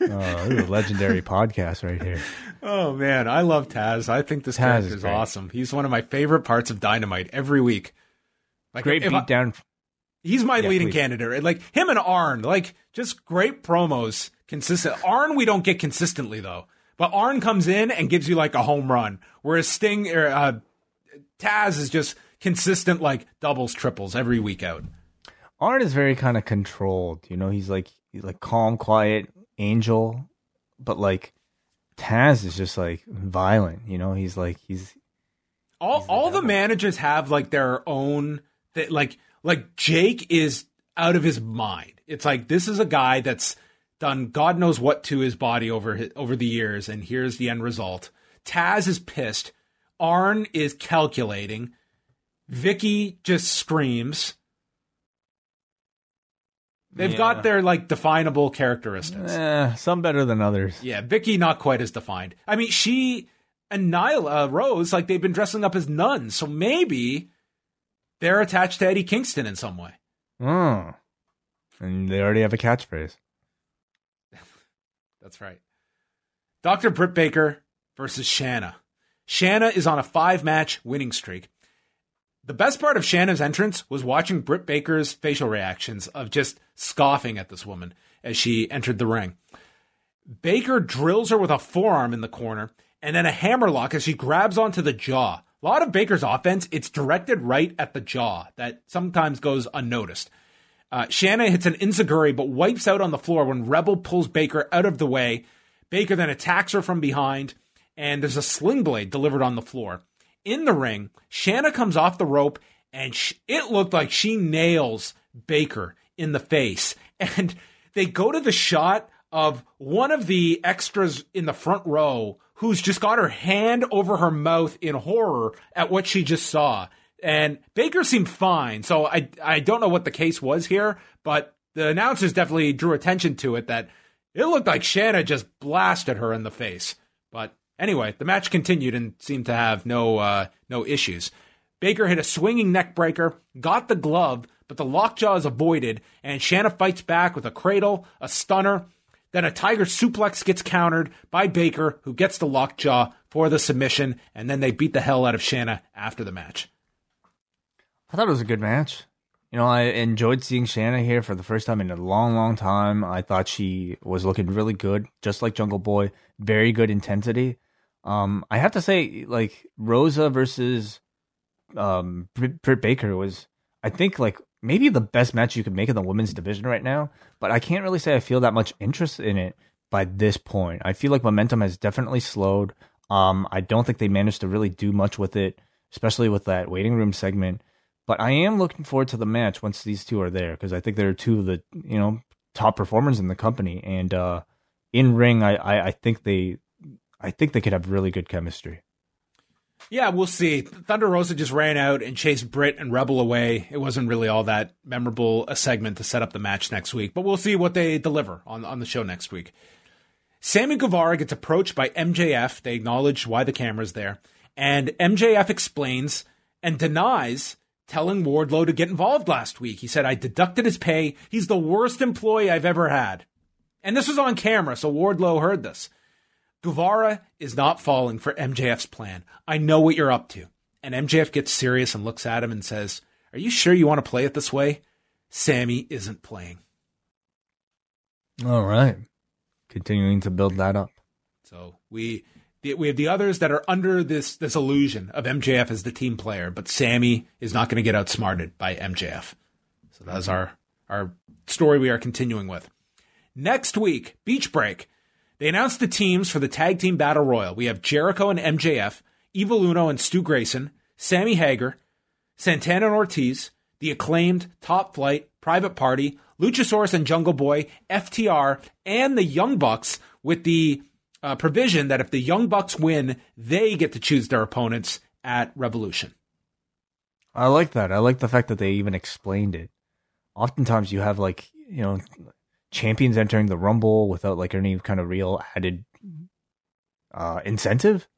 this is a legendary podcast right here. Oh man, I love Taz. I think this Taz character is is awesome. He's one of my favorite parts of Dynamite every week. Like Great beatdown. he's my Yeah, leading please. candidate. Like him and Arn, like just great promos, consistent. Arn we don't get consistently though, but Arn comes in and gives you like a home run, whereas Sting or uh, Taz is just consistent like doubles, triples every week out. Arn is very kind of controlled. You know, he's like he's like calm, quiet, angel, but like Taz is just like violent. You know, he's like he's all all the managers have like their own th- like like Jake is out of his mind. It's like this is a guy that's done God knows what to his body over his, over the years, and here's the end result. Taz is pissed. Arn is calculating. Vickie just screams. They've Yeah. got their like definable characteristics. eh, some better than others. Yeah, Vickie not quite as defined. I mean, she and Nyla Rose like they've been dressing up as nuns, so maybe they're attached to Eddie Kingston in some way. Oh. And they already have a catchphrase. That's right. Dr. Britt Baker versus Shanna. Shanna is on a five match winning streak. The best part of Shanna's entrance was watching Britt Baker's facial reactions of just scoffing at this woman as she entered the ring. Baker drills her with a forearm in the corner and then a hammerlock as she grabs onto the jaw. A lot of Baker's offense, it's directed right at the jaw that sometimes goes unnoticed. Uh, Shanna hits an enzuigiri but wipes out on the floor when Rebel pulls Baker out of the way. Baker then attacks her from behind, and there's a sling blade delivered on the floor. In the ring, Shanna comes off the rope, and sh- it looked like she nails Baker in the face. And they go to the shot of one of the extras in the front row who's just got her hand over her mouth in horror at what she just saw. And Baker seemed fine. So I I don't know what the case was here, but the announcers definitely drew attention to it that it looked like Shanna just blasted her in the face. But anyway, the match continued and seemed to have no uh, no issues. Baker hit a swinging neck breaker, got the glove, but the lockjaw is avoided, and Shanna fights back with a cradle, a stunner, then a tiger suplex gets countered by Baker, who gets the lockjaw for the submission, and then they beat the hell out of Shanna after the match. I thought it was a good match. You know, I enjoyed seeing Shanna here for the first time in a long, long time. I thought she was looking really good, just like Jungle Boy. Very good intensity. Um, I have to say, like Rosa versus um Britt Baker was, I think, like maybe the best match you could make in the women's division right now. But I can't really say I feel that much interest in it by this point. I feel like momentum has definitely slowed. Um, I don't think they managed to really do much with it, especially with that waiting room segment. But I am looking forward to the match once these two are there because I think they're two of the you know top performers in the company, and uh, in ring, I, I I think they I think they could have really good chemistry. Yeah, we'll see. Thunder Rosa just ran out and chased Britt and Rebel away. It wasn't really all that memorable a segment to set up the match next week, but we'll see what they deliver on, on the show next week. Sammy Guevara gets approached by MJF. They acknowledge why the camera's there. And MJF explains and denies telling Wardlow to get involved last week. He said, I deducted his pay. He's the worst employee I've ever had. And this was on camera, so Wardlow heard this. Guevara is not falling for MJF's plan. I know what you're up to. And MJF gets serious and looks at him and says, Are you sure you want to play it this way? Sammy isn't playing. All right. Continuing to build that up. So we we have the others that are under this this illusion of MJF as the team player, but Sammy is not going to get outsmarted by MJF. So that's our our story we are continuing with. Next week, Beach Break. They announced the teams for the tag team battle royal. We have Jericho and MJF, Evil Uno and Stu Grayson, Sammy Hagar, Santana and Ortiz, the acclaimed Top Flight, Private Party, Luchasaurus and Jungle Boy, FTR, and the Young Bucks with the uh, provision that if the Young Bucks win, they get to choose their opponents at Revolution. I like that. I like the fact that they even explained it. Oftentimes, you have like you know champions entering the Rumble without like any kind of real added uh, incentive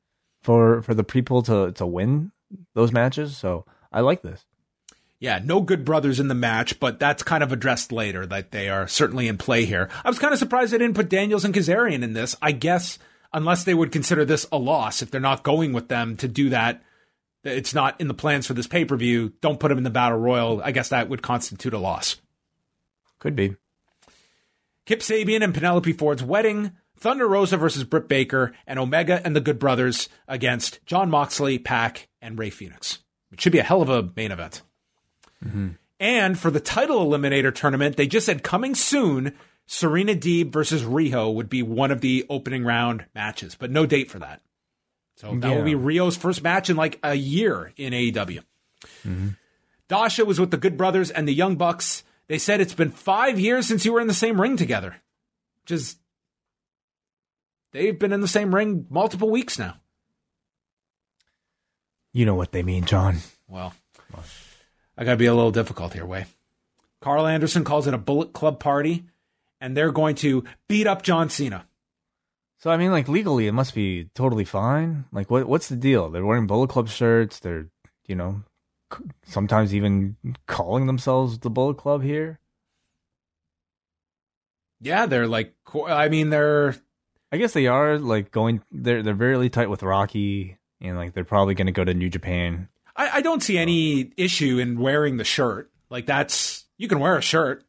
for for the people to to win those matches. So I like this. Yeah, no good brothers in the match, but that's kind of addressed later that they are certainly in play here. I was kind of surprised they didn't put Daniels and Kazarian in this. I guess unless they would consider this a loss if they're not going with them to do that. It's not in the plans for this pay per view. Don't put them in the battle royal. I guess that would constitute a loss. Could be. Kip Sabian and Penelope Ford's wedding, Thunder Rosa versus Britt Baker, and Omega and the Good Brothers against Jon Moxley, PAC, and Rey Fénix. It should be a hell of a main event. Mm-hmm. And for the title eliminator tournament, they just said coming soon, Serena Deeb versus Riho would be one of the opening round matches, but no date for that. So that yeah. will be Riho's first match in like a year in AEW. Mm-hmm. Dasha was with the Good Brothers and the Young Bucks. They said it's been five years since you were in the same ring together. Just they've been in the same ring multiple weeks now. You know what they mean, John. Well, I got to be a little difficult here, Wai. Karl Anderson calls it a Bullet Club party, and they're going to beat up John Cena. So I mean, like legally, it must be totally fine. Like, what what's the deal? They're wearing Bullet Club shirts. They're you know sometimes even calling themselves the Bullet Club here. Yeah, they're like I mean they're I guess they are like going they're they're very tight with Rocky and like they're probably going to go to New Japan. I, I don't see any issue in wearing the shirt. Like that's you can wear a shirt.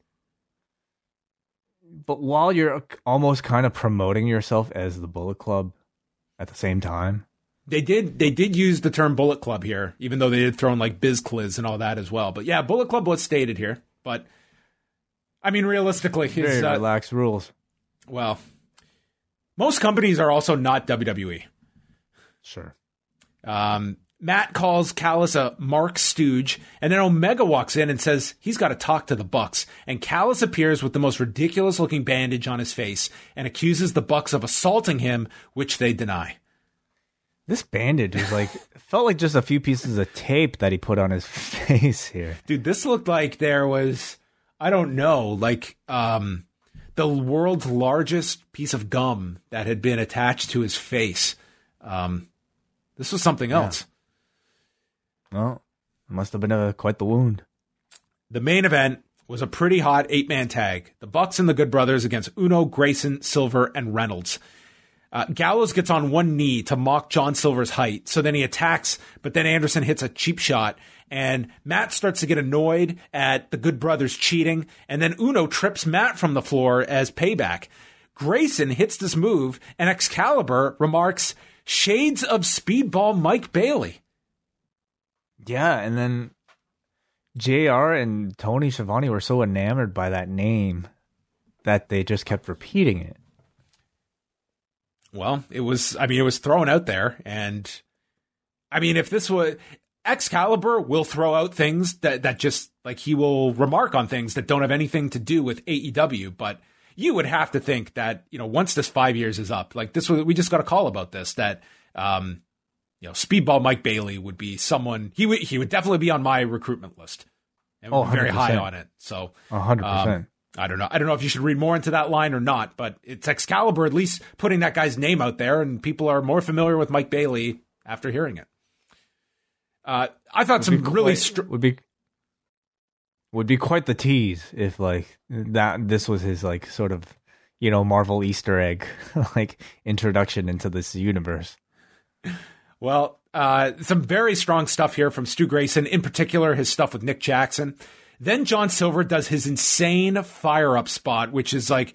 But while you're uh, almost kind of promoting yourself as the Bullet Club at the same time, they did they did use the term Bullet Club here, even though they did throw in like Biz Cliz and all that as well. But yeah, Bullet Club was stated here. But I mean, realistically, very uh, relaxed rules. Well, most companies are also not WWE. Sure. Um, Matt calls Callis a Mark Stooge, and then Omega walks in and says he's got to talk to the Bucks. And Callis appears with the most ridiculous looking bandage on his face and accuses the Bucks of assaulting him, which they deny. This bandage was like felt like just a few pieces of tape that he put on his face here. Dude, this looked like there was I don't know, like um the world's largest piece of gum that had been attached to his face. Um this was something else. Well, it must have been a, quite the wound. The main event was a pretty hot eight-man tag. The Bucks and the Good Brothers against Uno, Grayson, Silver, and Reynolds. Uh, Gallows gets on one knee to mock John Silver's height. So then he attacks, but then Anderson hits a cheap shot and Matt starts to get annoyed at the Good Brothers cheating. And then Uno trips Matt from the floor as payback. Grayson hits this move and Excalibur remarks, shades of speedball Mike Bailey. Yeah. And then JR and Tony Schiavone were so enamored by that name that they just kept repeating it. Well, it was, I mean, it was thrown out there. And I mean, if this was Excalibur will throw out things that, that just like he will remark on things that don't have anything to do with AEW. But you would have to think that, you know, once this five years is up, like this was, we just got a call about this that, um, you know, Speedball Mike Bailey would be someone he would he would definitely be on my recruitment list and Oh, very high on it. So A hundred um, percent. I don't know. I don't know if you should read more into that line or not, but it's Excalibur at least putting that guy's name out there, and people are more familiar with Mike Bailey after hearing it. Uh, I thought some Be really quite- str- would be would be quite the tease if like that this was his like sort of you know Marvel Easter egg like introduction into this universe. Well, uh, some very strong stuff here from Stu Grayson, in particular his stuff with Nick Jackson. Then John Silver does his insane fire up spot, which is like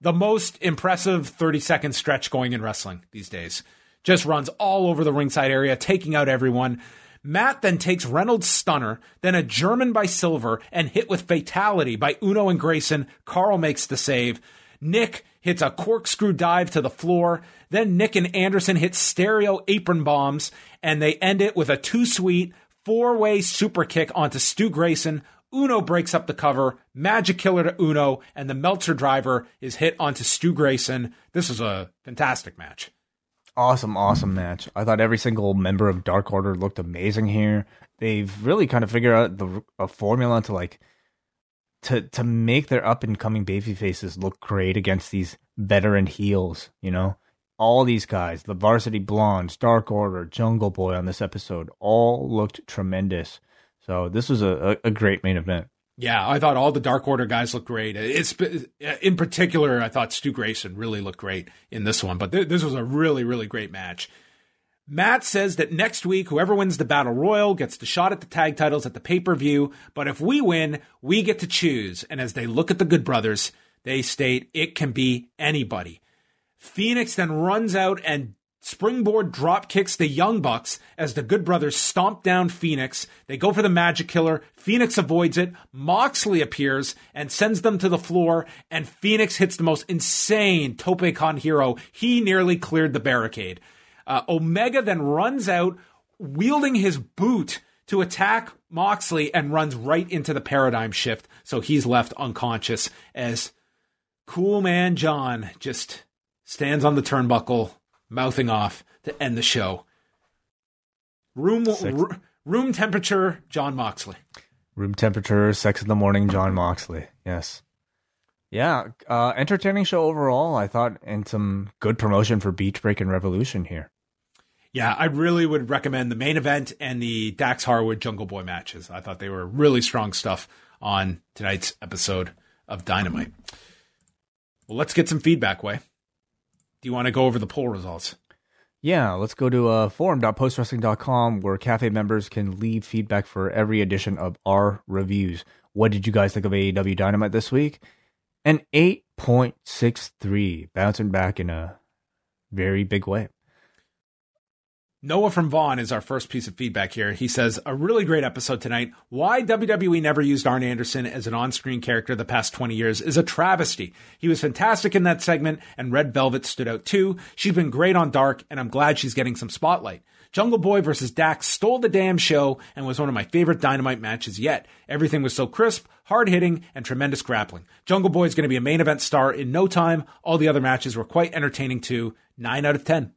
the most impressive 30 second stretch going in wrestling these days. Just runs all over the ringside area, taking out everyone. Matt then takes Reynolds' stunner, then a German by Silver, and hit with fatality by Uno and Grayson. Karl makes the save. Nick hits a corkscrew dive to the floor. Then Nick and Anderson hit stereo apron bombs, and they end it with a Too Sweet four way super kick onto Stu Grayson. Uno breaks up the cover, Magic Killer to Uno, and the Meltzer driver is hit onto Stu Grayson. This was a fantastic match. Awesome, awesome match. I thought every single member of Dark Order looked amazing here. They've really kind of figured out the a formula to like to to make their up and coming baby faces look great against these veteran heels. You know, all these guys, the Varsity Blondes, Dark Order, Jungle Boy on this episode, all looked tremendous. So this was a, a, great main event. Yeah, I thought all the Dark Order guys looked great. It's uh, in particular, I thought Stu Grayson really looked great in this one. But th- this was a really, really great match. Matt says that next week, whoever wins the battle royal gets the shot at the tag titles at the pay per view. But if we win, we get to choose. And as they look at the Good Brothers, they state it can be anybody. Fénix then runs out and springboard drop kicks the Young Bucks as the Good Brothers stomp down Fénix. They go for the Magic Killer. Fénix avoids it. Moxley appears and sends them to the floor, and Fénix hits the most insane Tope Con hilo. He nearly cleared the barricade. Uh, Omega then runs out, wielding his boot to attack Moxley and runs right into the paradigm shift. So he's left unconscious as Cool Man John just stands on the turnbuckle, mouthing off to end the show. Room r- room temperature, Jon Moxley. Room temperature, sex in the morning, Jon Moxley. Yes. Yeah, uh, entertaining show overall. I thought, and some good promotion for Beach Break and Revolution here. Yeah, I really would recommend the main event and the Dax Harwood Jungle Boy matches. I thought they were really strong stuff on tonight's episode of Dynamite. Well, let's get some feedback, Wai. Do you want to go over the poll results? Yeah, let's go to uh, forum.postwrestling.com where cafe members can leave feedback for every edition of our reviews. What did you guys think of AEW Dynamite this week? An 8.63, bouncing back in a very big way. Noah from Vaughn is our first piece of feedback here. He says, A really great episode tonight. Why WWE never used Arn Anderson as an on screen character the past 20 years is a travesty. He was fantastic in that segment, and Red Velvet stood out too. She's been great on Dark, and I'm glad she's getting some spotlight. Jungle Boy versus Dax stole the damn show and was one of my favorite Dynamite matches yet. Everything was so crisp, hard hitting, and tremendous grappling. Jungle Boy is going to be a main event star in no time. All the other matches were quite entertaining too. 9 out of 10.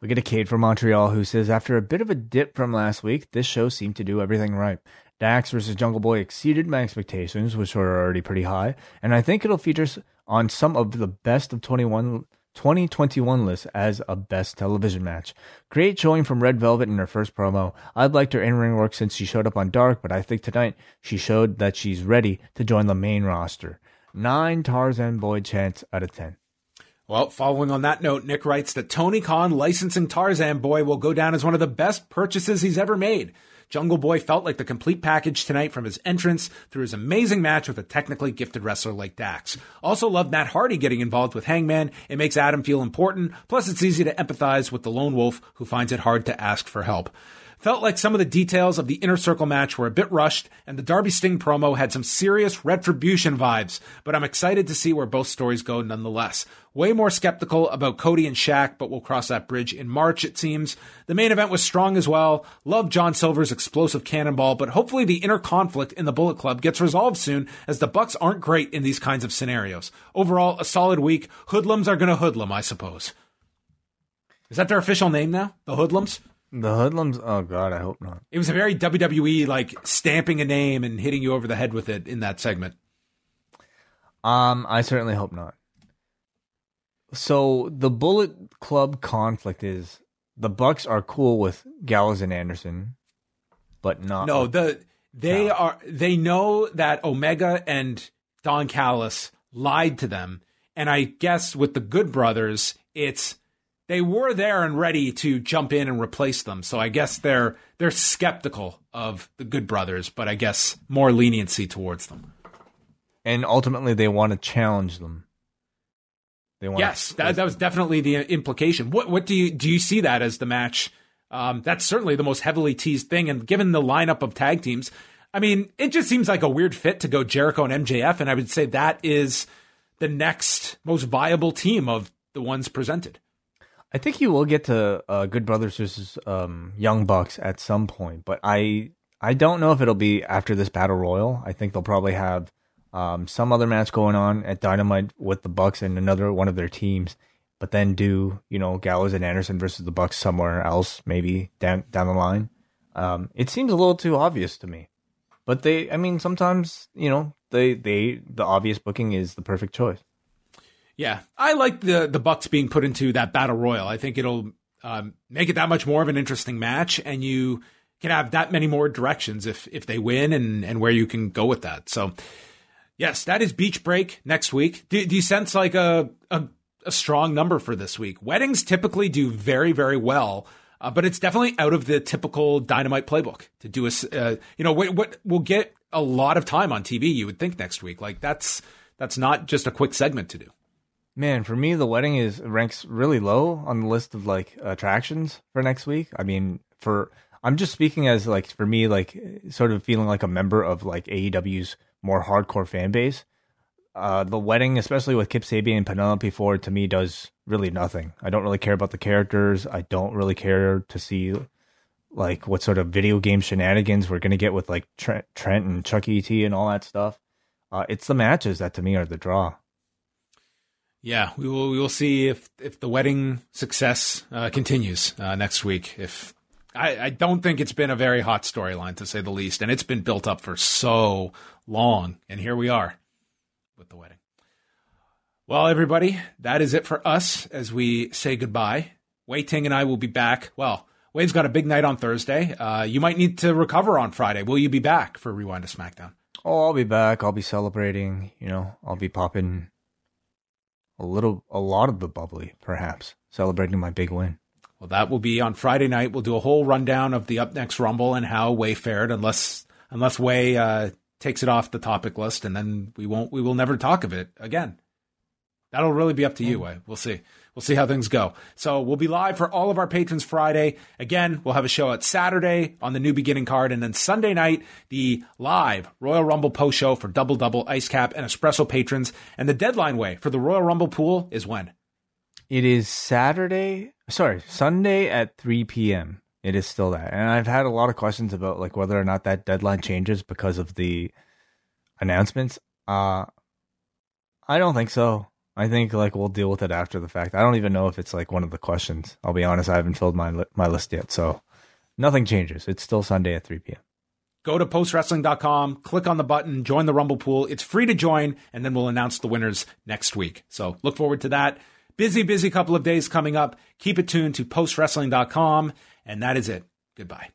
We get a Kate from Montreal who says, after a bit of a dip from last week, this show seemed to do everything right. Dax versus Jungle Boy exceeded my expectations, which were already pretty high, and I think it'll feature on some of the best of 21, 2021 lists as a best television match. Great showing from Red Velvet in her first promo. I'd liked her in ring work since she showed up on Dark, but I think tonight she showed that she's ready to join the main roster. Nine Tarzan Boy chants out of 10. Well, following on that note, Nick writes that Tony Khan licensing Tarzan Boy will go down as one of the best purchases he's ever made. Jungle Boy felt like the complete package tonight from his entrance through his amazing match with a technically gifted wrestler like Dax. Also loved Matt Hardy getting involved with Hangman. It makes Adam feel important. Plus, it's easy to empathize with the lone wolf who finds it hard to ask for help. Felt like some of the details of the inner circle match were a bit rushed, and the Darby Sting promo had some serious retribution vibes, but I'm excited to see where both stories go nonetheless. Way more skeptical about Cody and Shaq, but we'll cross that bridge in March, it seems. The main event was strong as well. Love John Silver's explosive cannonball, but hopefully the inner conflict in the Bullet Club gets resolved soon, as the Bucks aren't great in these kinds of scenarios. Overall, a solid week. Hoodlums are gonna hoodlum, I suppose. Is that their official name now? The Hoodlums? The Hoodlums? Oh, God, I hope not. It was a very WWE, like stamping a name and hitting you over the head with it in that segment. Um, I certainly hope not. So the Bullet Club conflict is the Bucks are cool with Gallows and Anderson, but not. No, the they are they know that Omega and Don Callis lied to them, and I guess with the Good Brothers, it's they were there and ready to jump in and replace them. So I guess they're they're skeptical of the Good Brothers, but I guess more leniency towards them. and ultimately they want to challenge them. They want. Yes, that, that was definitely the implication. What what do you do you see that as the match? Um, that's certainly the most heavily teased thing, and given the lineup of tag teams, I mean, it just seems like a weird fit to go Jericho and MJF, and I would say that is the next most viable team of the ones presented. I think you will get to uh, Good Brothers versus um, Young Bucks at some point, but I I don't know if it'll be after this battle royal. I think they'll probably have um, some other match going on at Dynamite with the Bucks and another one of their teams, but then do you know Gallows and Anderson versus the Bucks somewhere else, maybe down down the line. Um, it seems a little too obvious to me, but they, I mean, sometimes you know they they the obvious booking is the perfect choice. Yeah, I like the the Bucks being put into that battle royal. I think it'll um, make it that much more of an interesting match, and you can have that many more directions if if they win, and and where you can go with that. So, yes, that is Beach Break next week. Do, do you sense like a, a a strong number for this week? Weddings typically do very very well. Uh, but it's definitely out of the typical dynamite playbook to do a, uh, you know, what, what will get a lot of time on TV. You would think next week, like that's that's not just a quick segment to do. Man, for me, the wedding is ranks really low on the list of like attractions for next week. I mean, for I'm just speaking as like for me, like sort of feeling like a member of like AEW's more hardcore fan base. Uh, the wedding, especially with Kip Sabian and Penelope Ford, to me does really nothing. I don't really care about the characters. I don't really care to see like what sort of video game shenanigans we're gonna get with like Trent, Trent and Chuckie T and all that stuff. Uh, it's the matches that to me are the draw. Yeah, we will. We will see if if the wedding success uh, continues uh, next week. If I, I don't think it's been a very hot storyline to say the least, and it's been built up for so long, and here we are with the wedding. Well, everybody, that is it for us as we say goodbye. Wai Ting and I will be back. Well, Wai's got a big night on Thursday. Uh, you might need to recover on Friday. Will you be back for Rewind to SmackDown? Oh, I'll be back. I'll be celebrating. You know, I'll be popping a little, a lot of the bubbly, perhaps, celebrating my big win. Well, that will be on Friday night. We'll do a whole rundown of the up next Rumble and how Wai fared, unless unless Wai uh, takes it off the topic list, and then we won't. We will never talk of it again. That'll really be up to you, Wai. We'll see. We'll see how things go. So we'll be live for all of our patrons Friday. Again, we'll have a show at Saturday on the New Beginning card, and then Sunday night the live Royal Rumble post show for Double Double Ice Cap and Espresso patrons. And the deadline Wai for the Royal Rumble pool is when. It is Saturday. Sorry, Sunday at 3 p.m. It is still that. And I've had a lot of questions about like whether or not that deadline changes because of the announcements. Uh I don't think so. I think like we'll deal with it after the fact. I don't even know if it's like one of the questions. I'll be honest, I haven't filled my li- my list yet, so nothing changes. It's still Sunday at 3 p.m. Go to postwrestling.com, click on the button, join the Rumble pool. It's free to join, and then we'll announce the winners next week. So look forward to that. Busy, busy couple of days coming up. Keep it tuned to postwrestling.com, and that is it. Goodbye.